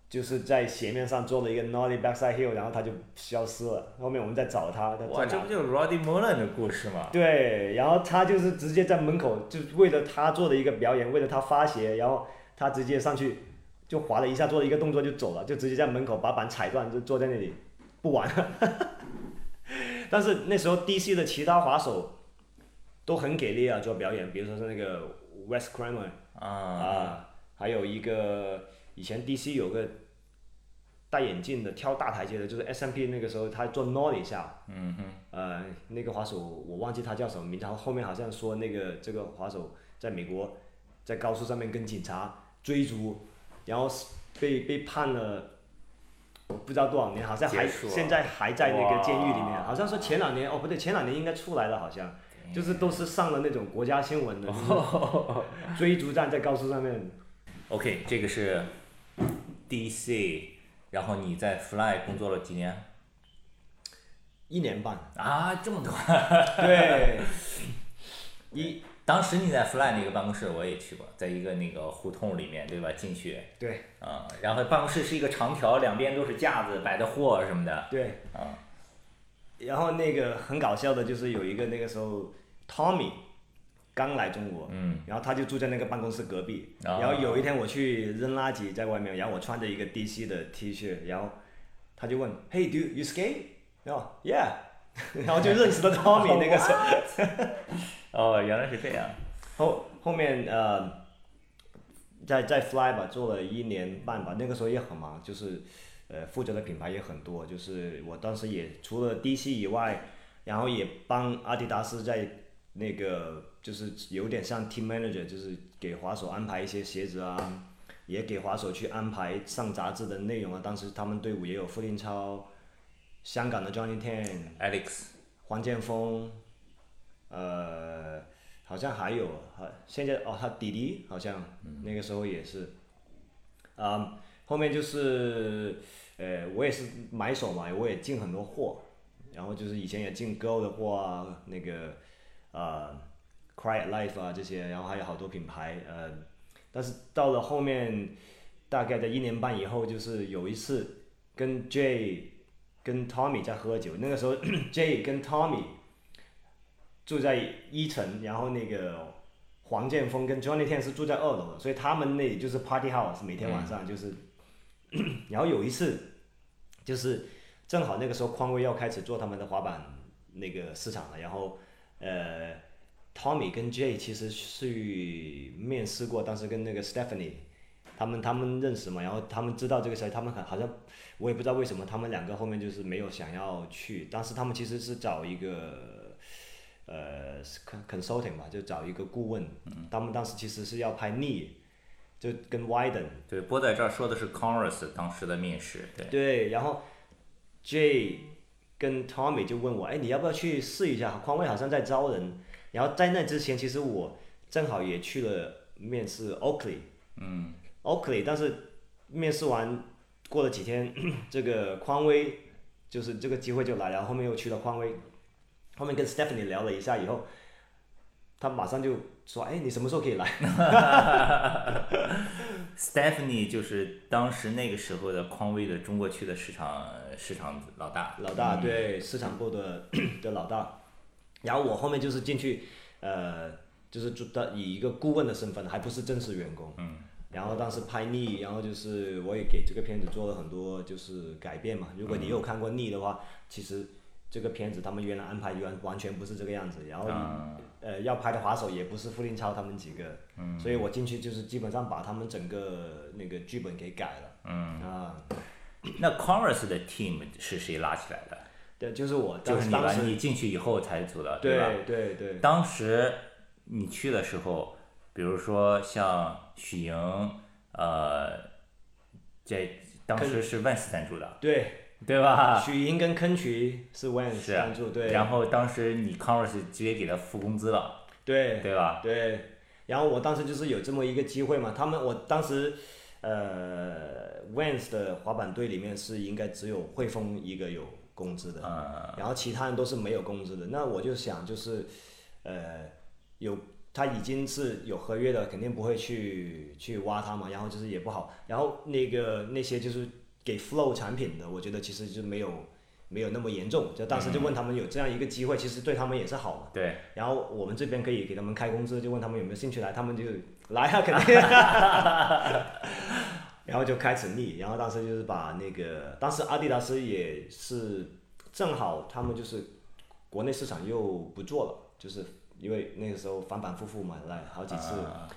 就是在斜面上做了一个 nollie backside Hill，然后他就消失了。后面我们再找他，他哇，这不就是 Roddy Mullen 的故事吗？对，然后他就是直接在门口，就为了他做的一个表演，为了他发鞋，然后他直接上去就滑了一下，做了一个动作就走了，就直接在门口把板踩断，就坐在那里不玩了。[laughs] 但是那时候 DC 的其他滑手都很给力啊，做表演，比如说是那个 Wes Cramer 啊，啊，还有一个以前 DC 有个戴眼镜的跳大台阶的，就是 SMP 那个时候他做 nollie 下，嗯哼，呃，那个滑手我忘记他叫什么名字，然后后面好像说那个这个滑手在美国在高速上面跟警察追逐，然后被被判了。我不知道多少年，好像还现在还在那个监狱里面，好像说前两年哦不对，前两年应该出来了，好像就是都是上了那种国家新闻的，追逐战在高速上面。OK，这个是 DC，然后你在 Fly 工作了几年？一年半，啊，这么多！对，[laughs] 一当时你在 Fly 那个办公室我也去过，在一个那个胡同里面，对吧？进去，对啊、然后办公室是一个长条，两边都是架子摆的货什么的，对，啊、然后那个很搞笑的就是有一个那个时候 Tommy 刚来中国，嗯，然后他就住在那个办公室隔壁，哦然后有一天我去扔垃圾在外面，然后我穿着一个 DC 的 T 恤，然后他就问，Hey dude you skate？然后 Yeah，[laughs] [laughs] 然后就认识了 Tommy 那个时候。[laughs] 哦，原来是这样，后后面呃，在在 Fly 吧做了一年半吧，那个时候也很忙，就是呃负责的品牌也很多，就是我当时也除了 DC 以外，然后也帮阿迪达斯在那个就是有点像 team manager，就是给滑手安排一些鞋子啊，也给滑手去安排上杂志的内容啊。当时他们队伍也有傅林超，香港的 Johnny Tan。Alex，黄建锋，呃，好像还有，好，现在哦，他弟弟好像那个时候也是，啊、后面就是，呃，我也是买手嘛，我也进很多货，然后就是以前也进 Go 的货啊，那个，呃，Quiet Life 啊这些，然后还有好多品牌，呃，但是到了后面，大概在一年半以后，就是有一次跟 Jay 跟 Tommy 在喝酒，那个时候 [coughs] Jay 跟 Tommy 住在一层，然后那个黄建锋跟 Johnny Tan 是住在二楼的，所以他们那里就是 Party House，每天晚上就是，[coughs] 然后有一次就是正好那个时候匡威要开始做他们的滑板那个市场了，然后呃 Tommy 跟 Jay 其实去面试过，当时跟那个 Stephanie。他们他们认识嘛，然后他们知道这个事，他们很好像我也不知道为什么他们两个后面就是没有想要去，当时他们其实是找一个呃 con- consulting 吧，就找一个顾问，他们当时其实是要拍 knee，就跟 Widen 对，波在这儿说的是 Converse 当时的面试，对，对，然后 Jay 跟 Tommy 就问我，哎，你要不要去试一下？匡威好像在招人。然后在那之前，其实我正好也去了面试 Oakley，嗯，Oakley，但是面试完过了几天，[clears throat] 这个匡威就是这个机会就来了，后后面又去了匡威，后面跟 Stephanie 聊了一下以后，他马上就说，哎，你什么时候可以来？[laughs] Stephanie 就是当时那个时候的匡威的中国区的市场市场老大，老大对市场部的的老大，然后我后面就是进去，呃，就是做的以一个顾问的身份，还不是正式员工。嗯。然后当时拍逆，然后就是我也给这个片子做了很多就是改变嘛。如果你有看过逆的话，其实这个片子他们原来安排完完全不是这个样子，然后、啊呃要拍的滑手也不是傅林超他们几个，嗯所以我进去就是基本上把他们整个那个剧本给改了。嗯，啊，那 Converse 的 team 是谁拉起来的？对，就是我当就是你你进去以后才组的，对吧？对对对。当时你去的时候，比如说像许莹，呃，在当时是万斯赞助的，对，对吧？许莹跟坑渠是是赞助，对，然后当时你 Converse 直接给他付工资了，对对吧？对，然后我当时就是有这么一个机会嘛，他们我当时呃 Vans 的滑板队里面是应该只有汇丰一个有工资的，嗯，然后其他人都是没有工资的。那我就想就是呃有他已经是有合约的，肯定不会去去挖他嘛，然后就是也不好，然后那个那些就是给 Flow 产品的，我觉得其实就没有。没有那么严重，就当时就问他们有这样一个机会，其实对他们也是好嘛。对，然后我们这边可以给他们开工资，就问他们有没有兴趣来，他们就来啊，[laughs] 肯定。然后就开始立，然后当时就是把那个，当时阿迪达斯也是正好他们就是国内市场又不做了，就是因为那个时候反反复复嘛，来好几次，啊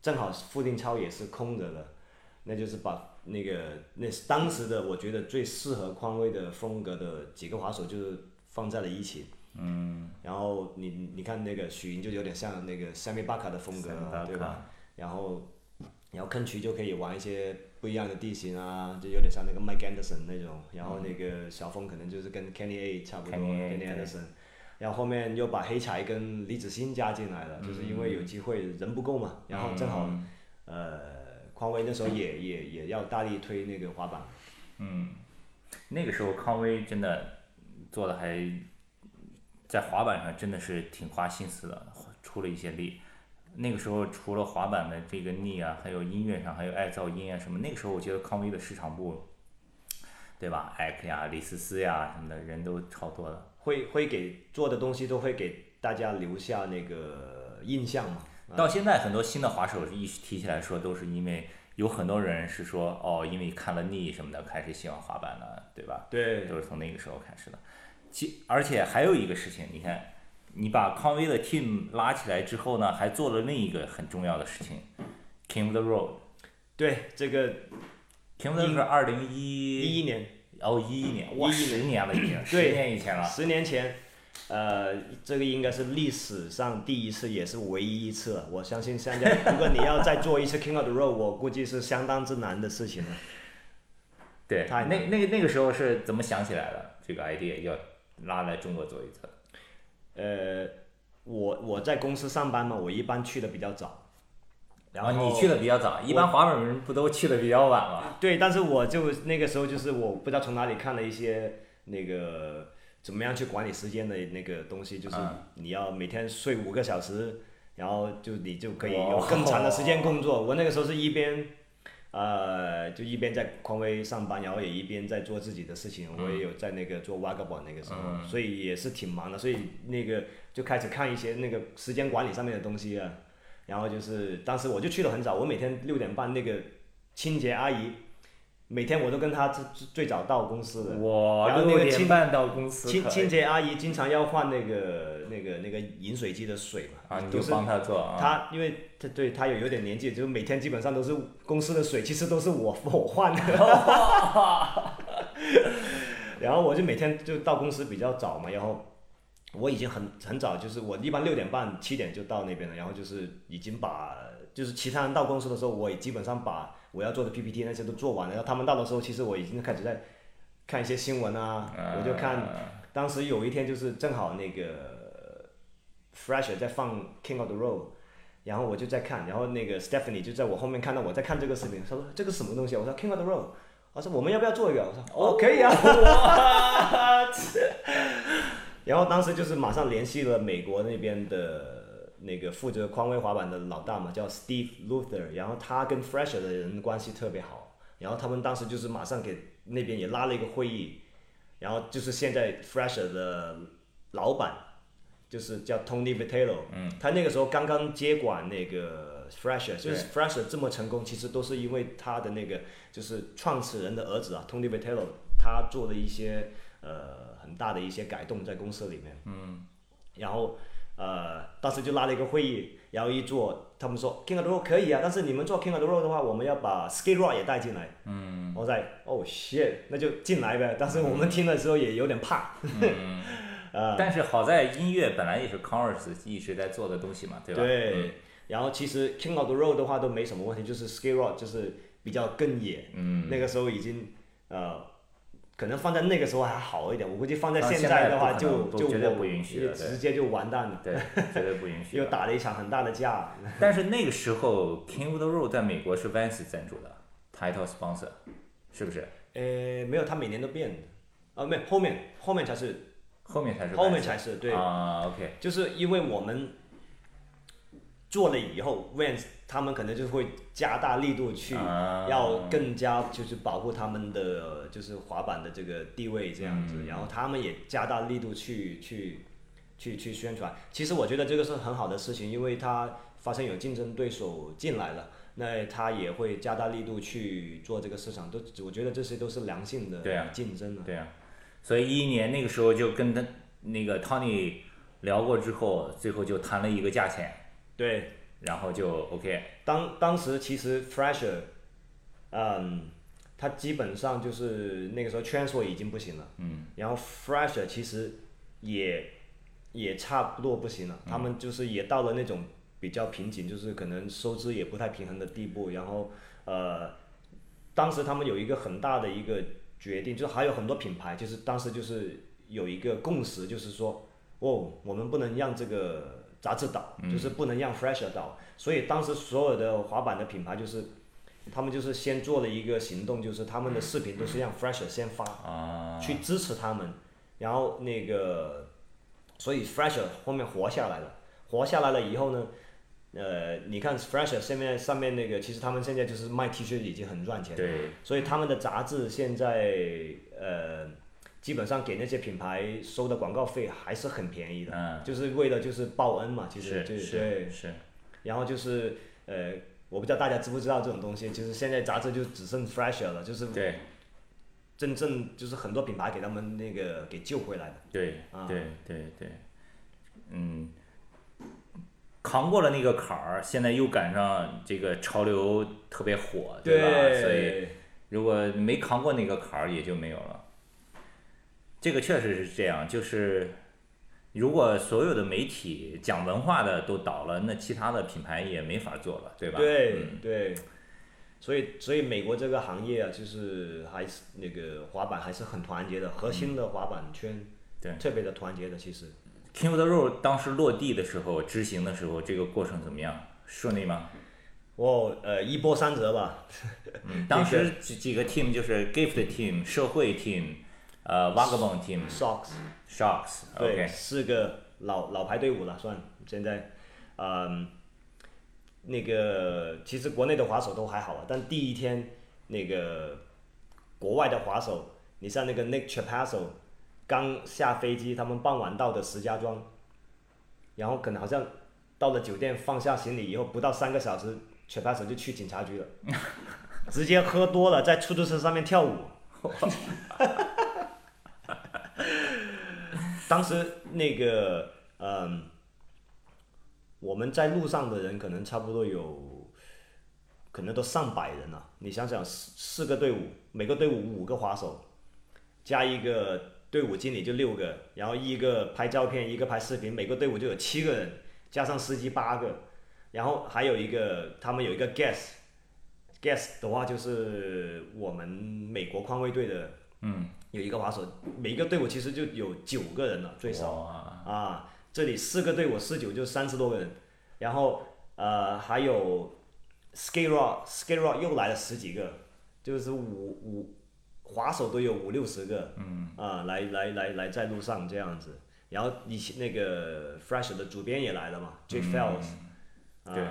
正好傅定超也是空着的，那就是把那个那是当时的我觉得最适合匡威的风格的几个滑手就是放在了一起。嗯。然后你你看那个许莹就有点像那个 Sammy Baca 的风格对吧？然后然后坑渠就可以玩一些不一样的地形啊，就有点像那个 Mike Anderson 那种，然后那个小峰可能就是跟 Kenny A 差不多 Kenny Anderson。然后后面又把黑柴跟李子欣加进来了，就是因为有机会人不够嘛，然后正好嗯呃，匡威那时候也也也要大力推那个滑板，嗯，那个时候匡威真的做的还在滑板上真的是挺花心思的，出了一些力。那个时候除了滑板的这个力啊，还有音乐上还有爱噪音啊什么，那个时候我觉得康威的市场部，对吧？艾克呀、李思思呀什么的人都超多的。会会给做的东西都会给大家留下那个印象嘛。到现在很多新的滑手一提起来说，都是因为有很多人是说哦，因为看了腻什么的开始喜欢滑板了，对吧？对都是从那个时候开始的。其而且还有一个事情，你看，你把康威的 team 拉起来之后呢，还做了另一个很重要的事情，King of the Road。对，这个 King of the Road 是二零一一一年哦一一年，哇，11十年了已经，十对年以前了。十年前，呃，这个应该是历史上第一次，也是唯一一次了。我相信现在，如果你要再做一次 King of the Road，我估计是相当之难的事情了。[laughs] 对，他那那个那个时候是怎么想起来的？这个 idea 要拉来中国做一次。呃，我我在公司上班嘛，我一般去的比较早，然后、你去的比较早，一般滑板人不都去的比较晚吗？对，但是我就那个时候就是我不知道从哪里看了一些那个怎么样去管理时间的那个东西，就是嗯你要每天睡五个小时，然后就你就可以有更长的时间工作。我那个时候是一边。呃，就一边在匡威上班，然后也一边在做自己的事情。我也有在那个做 Vagabond 那个时候，嗯所以也是挺忙的。所以那个就开始看一些那个时间管理上面的东西啊。然后就是当时我就去的很早，我每天六点半那个清洁阿姨，每天我都跟她最最早到公司的。我然后那六个半到公司，清清洁阿姨经常要换那个那个那个饮水机的水嘛，啊，你都就是帮他做啊。她因为她对她有有点年纪，就是每天基本上都是公司的水，其实都是我我换的。[laughs] [laughs] 然后我就每天就到公司比较早嘛，然后我已经很很早，就是我一般六点半七点就到那边了，然后就是已经把就是其他人到公司的时候，我也基本上把我要做的 PPT 那些都做完了，然后他们到的时候，其实我已经开始在看一些新闻啊，我就看当时有一天就是正好那个 Fresh 在放 King of the Road，然后我就在看，然后那个 Stephanie 就在我后面看到我在看这个视频，他说这个什么东西啊？我说 King of the Road，我说我们要不要做一个？我说哦可以啊。[laughs] [laughs] 然后当时就是马上联系了美国那边的那个负责匡威滑板的老大嘛，叫 Steve Luther，然后他跟 Fresher 的人关系特别好，然后他们当时就是马上给那边也拉了一个会议，然后就是现在 Fresher 的老板就是叫 Tony Vitello，嗯，他那个时候刚刚接管那个 Fresher，就是 Fresher 这么成功，其实都是因为他的那个就是创始人的儿子啊，Tony Vitello，他做的一些呃很大的一些改动在公司里面，嗯，然后呃当时就拉了一个会议，然后一做，他们说 King of the Road 可以啊，但是你们做 King of the Road 的话，我们要把 Skate Rock 也带进来，嗯，我在哦 shit，那就进来呗，但是我们听的时候也有点怕，[laughs] 呃。但是好在音乐本来也是 Converse 一直在做的东西嘛，对吧？对，嗯。然后其实 King of the Road 的话都没什么问题，就是 Skate Rock 就是比较更野，嗯，那个时候已经呃，可能放在那个时候还好一点，我估计放在现在的话就就不绝对我不允许了直接就完蛋了，对，绝对不允许又。打了一场很大的架。[laughs] 但是那个时候 King of the Road 在美国是 Vans 赞助的，title sponsor，是不是？呃，没有，他每年都变的，啊，没有，后面后面才是，后面才是。后面才是对，啊，OK，就是因为我们做了以后，Vans 他们可能就会加大力度去。啊要更加就是保护他们的就是滑板的这个地位这样子，嗯然后他们也加大力度去去去去宣传。其实我觉得这个是很好的事情，因为它发现有竞争对手进来了，那他也会加大力度去做这个市场。都我觉得这些都是良性的竞争啊。对啊，所以一一年那个时候就跟他那个 Tony 聊过之后，最后就谈了一个价钱，对，然后就 OK，当当时其实 Fresher，嗯，他基本上就是那个时候 Transfer 已经不行了，嗯，然后 Fresher 其实也也差不多不行了，他们就是也到了那种比较瓶颈，就是可能收支也不太平衡的地步。然后呃，当时他们有一个很大的一个决定，就是还有很多品牌，就是当时就是有一个共识，就是说，哦，我们不能让这个杂志倒，就是不能让 Fresh 倒。所以当时所有的滑板的品牌就是。他们就是先做了一个行动，就是他们的视频都是让 Fresh 先发，去支持他们，然后那个，所以 fresher 后面活下来了，活下来了以后呢，呃，你看 fresh 现在上面那个，其实他们现在就是卖 T 恤已经很赚钱，对，所以他们的杂志现在呃，基本上给那些品牌收的广告费还是很便宜的，嗯，就是为了就是报恩嘛，其实就是对是，然后就是呃。我不知道大家知不知道这种东西，就是现在杂志就只剩 Fresh 了，就是对真正就是很多品牌给他们那个给救回来的。对，对对对，嗯，扛过了那个坎儿，现在又赶上这个潮流特别火，对吧？所以如果没扛过那个坎儿，也就没有了。这个确实是这样，就是。如果所有的媒体讲文化的都倒了，那其他的品牌也没法做了，对吧？对对，所以所以美国这个行业啊，就是还是那个滑板还是很团结的，核心的滑板圈，对，特别的团结的。其实，King of the Road 当时落地的时候，执行的时候，这个过程怎么样？顺利吗？哦，呃，一波三折吧。嗯，当时 [laughs] 几几个 team 就是 Gift team、社会 team。呃，Vagabond Team，Shocks，Shocks，对，四个老老牌队伍了，算现在，嗯，那个其实国内的滑手都还好啊，但第一天那个国外的滑手，你像那个 Nick Chapasso，刚下飞机，他们傍晚到的石家庄，然后可能好像到了酒店放下行李以后，不到三个小时，Chapasso 就去警察局了，直接喝多了在出租车上面跳舞。[laughs] 当时那个嗯，我们在路上的人可能差不多有，可能都上百人了。你想想，四四个队伍，每个队伍五个滑手，加一个队伍经理就六个，然后一个拍照片，一个拍视频，每个队伍就有七个人，加上司机八个，然后还有一个他们有一个 guest，guest 的话就是我们美国匡威队的。嗯，有一个滑手，每一个队伍其实就有九个人了，最少啊。这里四个队伍四九就三十多个人，然后呃还有 skate rock，skate rock 又来了十几个，就是五五滑手都有五六十个，嗯啊来来来来在路上这样子，然后以前那个 fresh 的主编也来了嘛，Jake Fells，对。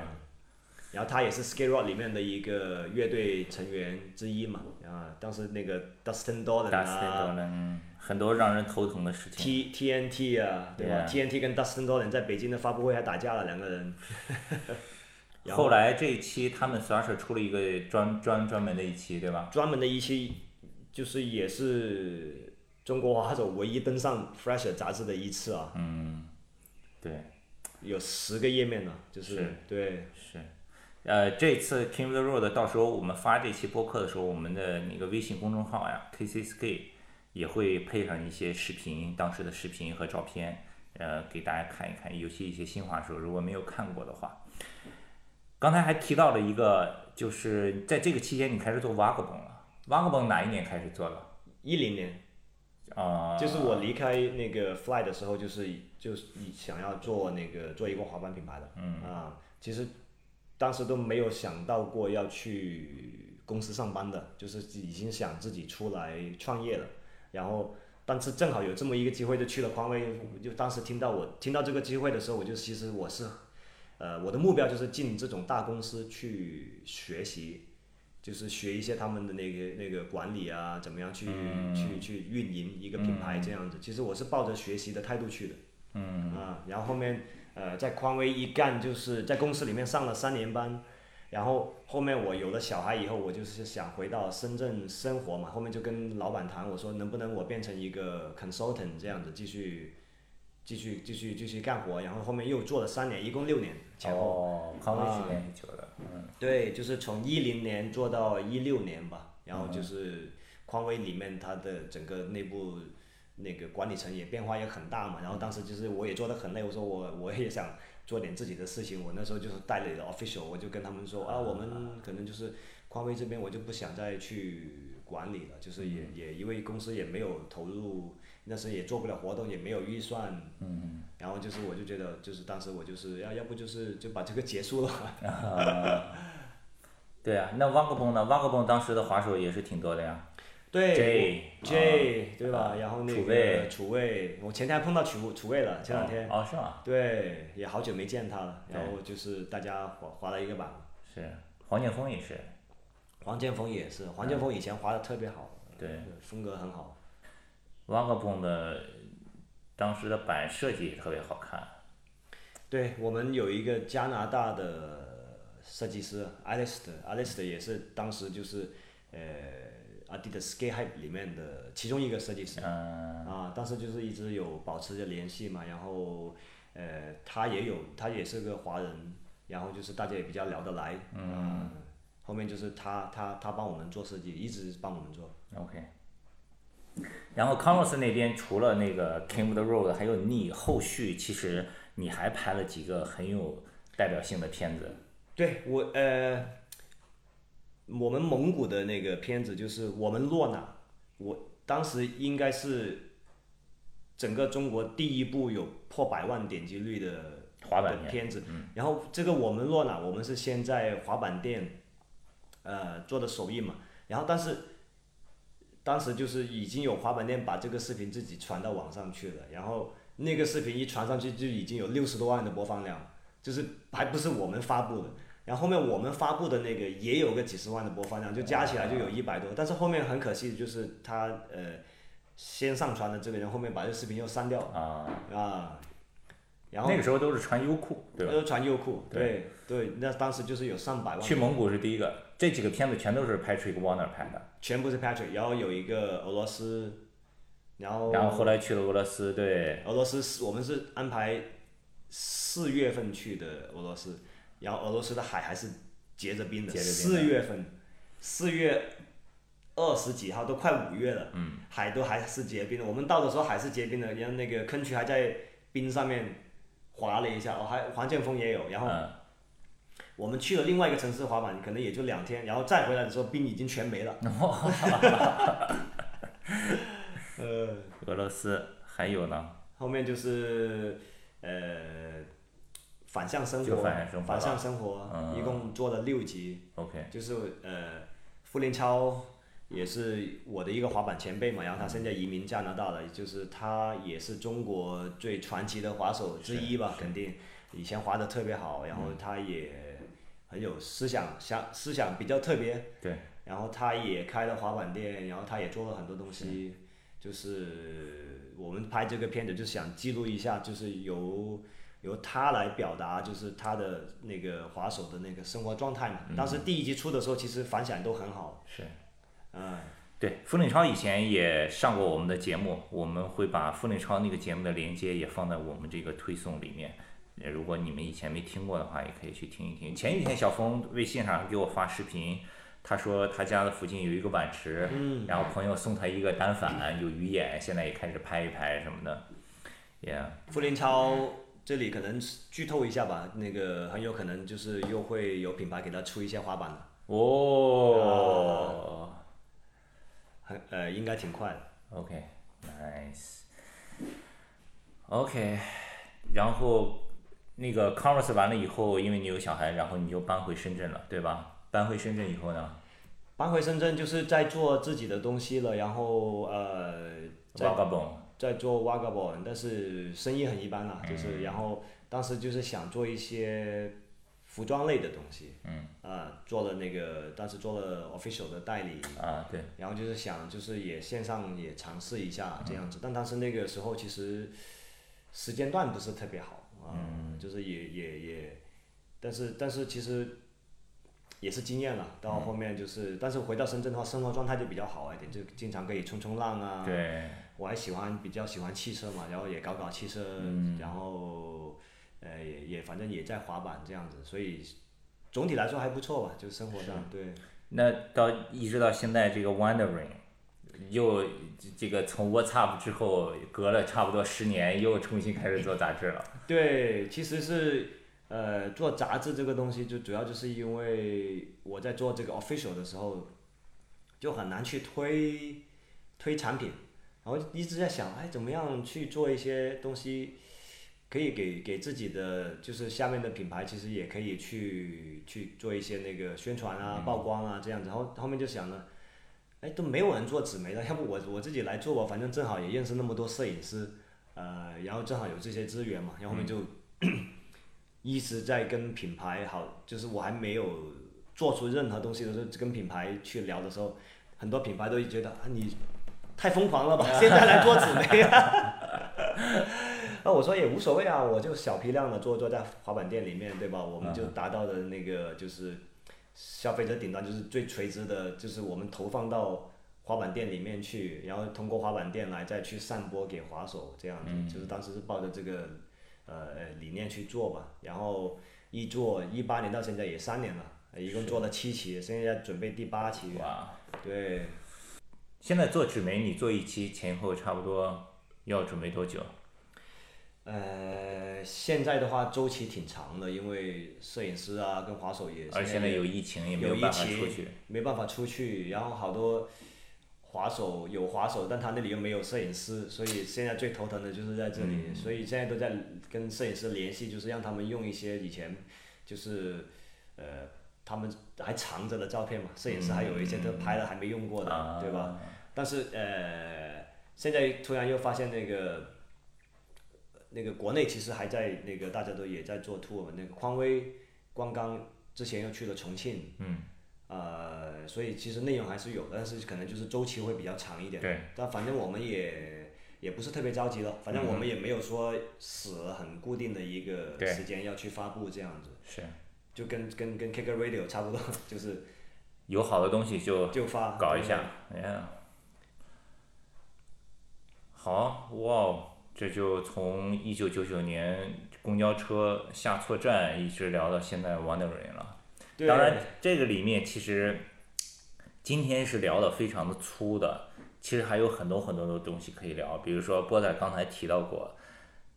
然后他也是 Skate Rock 里面的一个乐队成员之一嘛，啊，当时那个 Dustin Dolan 啊，很多让人头疼的事情。T T N T 啊，对吧？T N T 跟 Dustin Dolan 在北京的发布会还打架了，两个人。[laughs] 后来这一期他们 Thrasher 出了一个专专专门的一期，对吧？专门的一期，就是也是中国滑手唯一登上 Thrasher 杂志的一次啊。嗯，对。有十个页面呢，就是对。是。呃，这次 King the Road 到时候我们发这期播客的时候，我们的那个微信公众号呀，KC Skate 也会配上一些视频，当时的视频和照片，呃，给大家看一看，尤其一些新华书如果没有看过的话。刚才还提到了一个，就是在这个期间你开始做 Vagabond 了，Vagabond 哪一年开始做的？一零年。啊。就是我离开那个 Fly 的时候，就是就是想要做那个做一个滑板品牌的。嗯。啊，其实。当时都没有想到过要去公司上班的，就是已经想自己出来创业了。然后，但是正好有这么一个机会，就去了匡威。就当时听到我听到这个机会的时候，我就其实我是，呃，我的目标就是进这种大公司去学习，就是学一些他们的那个那个管理啊，怎么样去去去运营一个品牌这样子。其实我是抱着学习的态度去的。嗯。啊，然后后面。呃，在匡威一干就是在公司里面上了三年班，然后后面我有了小孩以后，我就是想回到深圳生活嘛。后面就跟老板谈，我说能不能我变成一个 consultant 这样子继续，继续继续继续干活。然后后面又做了三年，一共六年前后。哦，匡威时间很久的，嗯。对，就是从一零年做到一六年吧，然后就是匡威里面它的整个内部。那个管理层也变化也很大嘛，然后当时就是我也做的很累，我说我我也想做点自己的事情，我那时候就是带了 official，我就跟他们说啊，我们可能就是匡威这边我就不想再去管理了，就是也也因为公司也没有投入，那时也做不了活动，也没有预算，嗯然后就是我就觉得就是当时我就是要要不就是就把这个结束了。啊，对啊，那挖个蹦呢？挖个蹦当时的滑手也是挺多的呀。对 J，J 对吧？啊然后那个楚卫，我前天还碰到楚楚卫了，前两天。哦，是吗？对，也好久没见他了。然后就是大家滑滑了一个板，是，黄建锋也是。黄建锋也是，黄建锋以前滑的特别好，对，风格很好。挖个蹦的当时的板设计也特别好看。对我们有一个加拿大的设计师 Alistair，Alistair 也是当时就是呃 Adidas Skate Hype 里面的其中一个设计师。嗯，啊，当时就是一直有保持着联系嘛，然后呃，他也有，他也是个华人，然后就是大家也比较聊得来，嗯，后面就是他他他帮我们做设计，一直帮我们做，OK。然后 Converse 那边除了那个 King of the Road，还有你后续其实你还拍了几个很有代表性的片子。对我呃，我们蒙古的那个片子就是我们洛哪，我当时应该是整个中国第一部有破百万点击率的滑板片子。然后这个我们洛哪，我们是先在滑板店，呃做的首映嘛。然后但是当时就是已经有滑板店把这个视频自己传到网上去了，然后那个视频一传上去就已经有六十多万的播放量，就是还不是我们发布的。然后后面我们发布的那个也有个几十万的播放量，就加起来就有一百多。但是后面很可惜的就是他呃先上传的这个人后面把这视频又删掉了啊，啊。然后那个时候都是传优酷，对吧？都传优酷，对对对，那当时就是有上百万，去蒙古是第一个，这几个片子全都是 Patrick Warner 拍的，全部是 Patrick，然后有一个俄罗斯，然后然后后来去了俄罗斯，对，俄罗斯是我们是安排四月份去的俄罗斯，然后俄罗斯的海还是结着冰的，四月份，四月二十几号都快五月了，嗯，海都还是结冰的，我们到的时候海是结冰的，然后那个坑渠还在冰上面滑了一下，哦，还黄建锋也有，然后。嗯，我们去了另外一个城市滑板，可能也就两天，然后再回来的时候冰已经全没了。[laughs] [laughs] 呃，俄罗斯还有呢，后面就是呃反向生就活，反向生活反向生活嗯。一共做了六集，OK，就是呃傅林超也是我的一个滑板前辈嘛，然后他现在移民加拿大了，就是他也是中国最传奇的滑手之一吧，肯定。以前滑的特别好，然后他也很有思想，想思想比较特别，对，然后他也开了滑板店，然后他也做了很多东西，就是我们拍这个片子就想记录一下，就是由由他来表达，就是他的那个滑手的那个生活状态嘛。当时第一集出的时候，其实反响都很好，是。嗯，对，傅林超以前也上过我们的节目，我们会把傅林超那个节目的链接也放在我们这个推送里面。呃如果你们以前没听过的话，也可以去听一听。前几天小峰微信上给我发视频，他说他家的附近有一个碗池，然后朋友送他一个单反，有鱼眼，现在也开始拍一拍什么的。Yeah，傅林超这里可能剧透一下吧，那个很有可能就是又会有品牌给他出一些滑板了，哦。很呃应该挺快的。，OK，nice，OK，、然后那个 Converse 完了以后，因为你有小孩，然后你就搬回深圳了，对吧？搬回深圳以后呢，搬回深圳就是在做自己的东西了，然后呃，在挖个蹦，在做 Vagabond，但是生意很一般啦，就是然后当时就是想做一些服装类的东西，嗯，啊、做了那个当时做了 official 的代理，啊，对，然后就是想就是也线上也尝试一下这样子，但当时那个时候其实时间段不是特别好啊、就是也也也，但是但是其实也是经验了，到后面就是，但是回到深圳的话，生活状态就比较好一点，就经常可以冲冲浪啊，对，我还喜欢比较喜欢汽车嘛，然后也搞搞汽车，然后呃也也反正也在滑板这样子，所以总体来说还不错吧，就生活上对。那到一直到现在这个 Wandering，又这个从 WhatsApp 之后隔了差不多十年，又重新开始做杂志了。[laughs] 对，其实是呃做杂志这个东西，就主要就是因为我在做这个 official 的时候，就很难去推推产品，然后一直在想，哎，怎么样去做一些东西，可以给给自己的就是下面的品牌，其实也可以去去做一些那个宣传啊、曝光啊这样子。然后后面就想了。哎，都没有人做纸媒了，要不我我自己来做吧，反正正好也认识那么多摄影师，呃，然后正好有这些资源嘛，然后后面就一直在跟品牌好，就是我还没有做出任何东西的时候，跟品牌去聊的时候，很多品牌都觉得啊你太疯狂了吧，现在来做纸媒啊，[laughs] 那我说也无所谓啊，我就小批量的做做在滑板店里面，对吧？我们就达到的那个就是。消费者顶端就是最垂直的，就是我们投放到滑板店里面去，然后通过滑板店来再去散播给滑手，这样子，就是当时是抱着这个呃理念去做吧。然后一做一八年到现在也三年了，一共做了七期，现在准备第八期。哇。对。现在做纸媒，你做一期前后差不多要准备多久？呃，现在的话周期挺长的，因为摄影师啊跟滑手也而现在有疫情，也没有办法出去，没办法出去。然后好多滑手有滑手，但他那里又没有摄影师，所以现在最头疼的就是在这里。所以现在都在跟摄影师联系，就是让他们用一些以前就是呃他们还藏着的照片嘛，摄影师还有一些都拍了还没用过的，对吧？但是呃，现在突然又发现那个。那个国内其实还在那个大家都也在做 tour，那个匡威光刚之前又去了重庆，嗯，呃，所以其实内容还是有，但是可能就是周期会比较长一点。对。但反正我们也也不是特别着急了，反正我们也没有说死很固定的一个时间要去发布这样子。是。就跟跟跟 K 歌 Radio 差不多，[laughs] 就是。有好的东西就就发搞一下，哎呀。好，哇哦。这就从一九九九年公交车下错站一直聊到现在 Wondering 了。当然，这个里面其实今天是聊的非常的粗的，其实还有很多很多的东西可以聊。比如说波仔刚才提到过，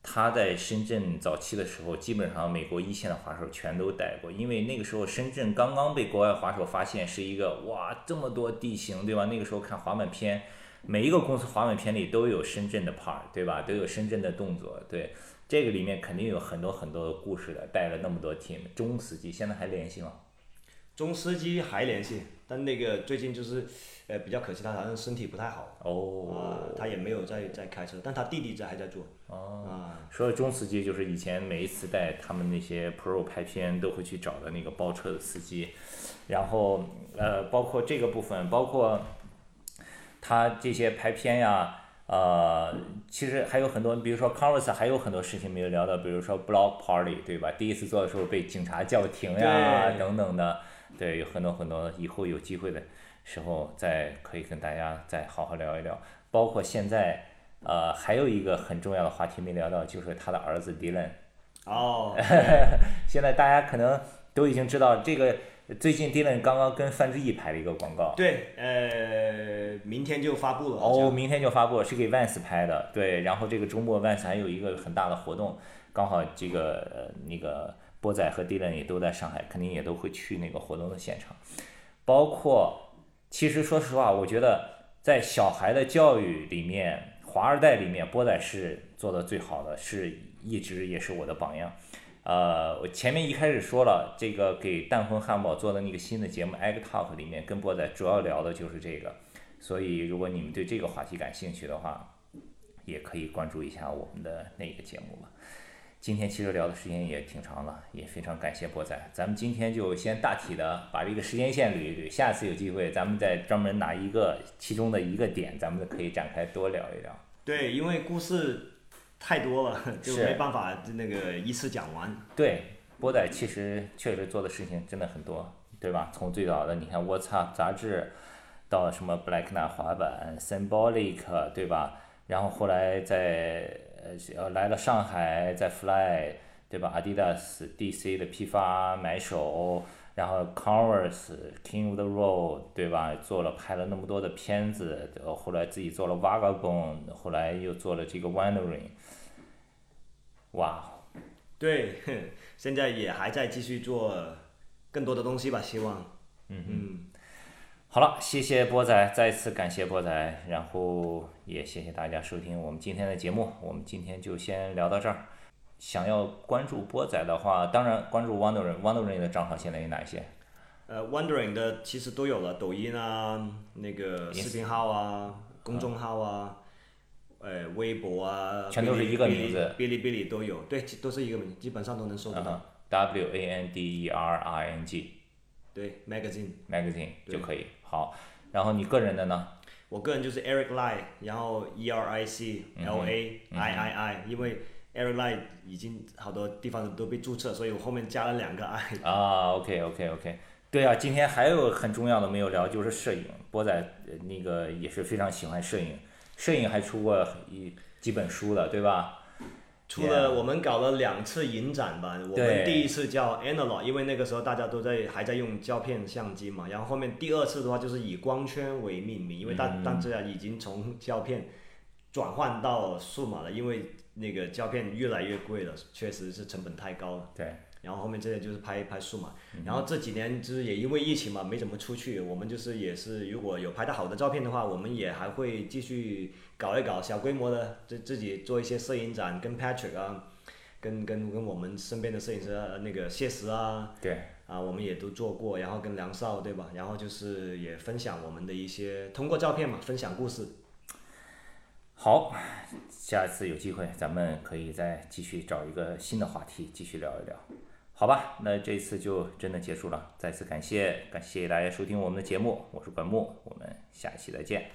他在深圳早期的时候，基本上美国一线的滑手全都带过，因为那个时候深圳刚刚被国外滑手发现是一个哇这么多地形，对吧？那个时候看滑板片。每一个公司滑板片里都有深圳的 part，对吧？都有深圳的动作，对，这个里面肯定有很多很多的故事的。带了那么多 team，钟司机现在还联系吗？钟司机还联系，但那个最近就是，呃，比较可惜，他好像身体不太好。哦。啊，他也没有在在开车，但他弟弟在还在做。哦。啊。说中司机就是以前每一次带他们那些 pro 拍片都会去找的那个包车的司机，然后呃，包括这个部分，包括。他这些拍片呀，呃，其实还有很多，比如说 Converse 还有很多事情没有聊到，比如说 Block Party 对吧？第一次做的时候被警察叫停呀，等等的，对，有很多很多，以后有机会的时候再可以跟大家再好好聊一聊。包括现在，呃，还有一个很重要的话题没聊到，就是他的儿子 Dylan。哦。[laughs] 现在大家可能都已经知道这个。最近 Dylan 刚刚跟范志毅拍了一个广告，对，呃，明天就发布了。哦，明天就发布了，是给 Vans 拍的，对。然后这个周末 Vans 还有一个很大的活动，刚好这个那个波仔和 Dylan 也都在上海，肯定也都会去那个活动的现场。包括，其实说实话，我觉得在小孩的教育里面，华二代里面，波仔是做的最好的，是一直也是我的榜样。呃，我前面一开始说了，这个给蛋魂汉堡做的那个新的节目《Egg Talk》里面，跟波仔主要聊的就是这个，所以如果你们对这个话题感兴趣的话，也可以关注一下我们的那个节目吧。今天其实聊的时间也挺长了，也非常感谢波仔，咱们今天就先大体的把这个时间线捋一捋，下次有机会咱们再专门拿一个其中的一个点，咱们可以展开多聊一聊。对，因为故事。太多了，[laughs] 就没办法那个一次讲完。对，波仔其实确实做的事情真的很多，对吧？从最早的你看《What's Up》杂志，到什么 Black Knight 滑板、Symbolic，对吧？然后后来在呃来了上海，在 Fly，对吧？Adidas、DC 的批发买手，然后 Converse King of the Road 对吧？做了拍了那么多的片子，呃后来自己做了 Vagabond，后来又做了这个 Wandering，哇，对，[laughs] 现在也还在继续做更多的东西吧，希望。嗯嗯，好了，谢谢波仔，再次感谢波仔，然后也谢谢大家收听我们今天的节目，我们今天就先聊到这儿。想要关注波仔的话，当然关注 Wondering Wondering 的账号现在有哪些？呃，Wondering 的其实都有了，抖音啊，那个视频号啊，公众号啊，呃，微博啊，全都是一个名字哔哩哔哩都有，对，都是一个名，基本上都能搜得到。嗯哼，W A N D E R I N G 对，magazine，magazine 就可以。好，然后你个人的呢？我个人就是 Eric Lai，然后 E R I C L A I I I，、因为 Eric Lai 已经好多地方都被注册，所以我后面加了两个 I。啊，OK OK OK，对啊，今天还有很重要的没有聊，就是摄影。波仔呃那个也是非常喜欢摄影，摄影还出过一几本书了，对吧？出了我们搞了两次影展吧，我们第一次叫 Analog，因为那个时候大家都在还在用胶片相机嘛，然后后面第二次的话就是以光圈为命名，因为大嗯大家已经从胶片转换到数码了，因为那个胶片越来越贵了，确实是成本太高了。对，然后后面这些就是拍拍数码，嗯然后这几年就是也因为疫情嘛，没怎么出去，我们就是也是如果有拍到好的照片的话，我们也还会继续搞一搞小规模的，自自己做一些摄影展，跟 Patrick 啊，跟跟跟我们身边的摄影师啊那个谢石啊，对，啊我们也都做过，然后跟梁少对吧？然后就是也分享我们的一些通过照片嘛，分享故事。好，下次有机会咱们可以再继续找一个新的话题继续聊一聊，好吧那这次就真的结束了。再次感谢感谢大家收听我们的节目我是本木我们下期再见。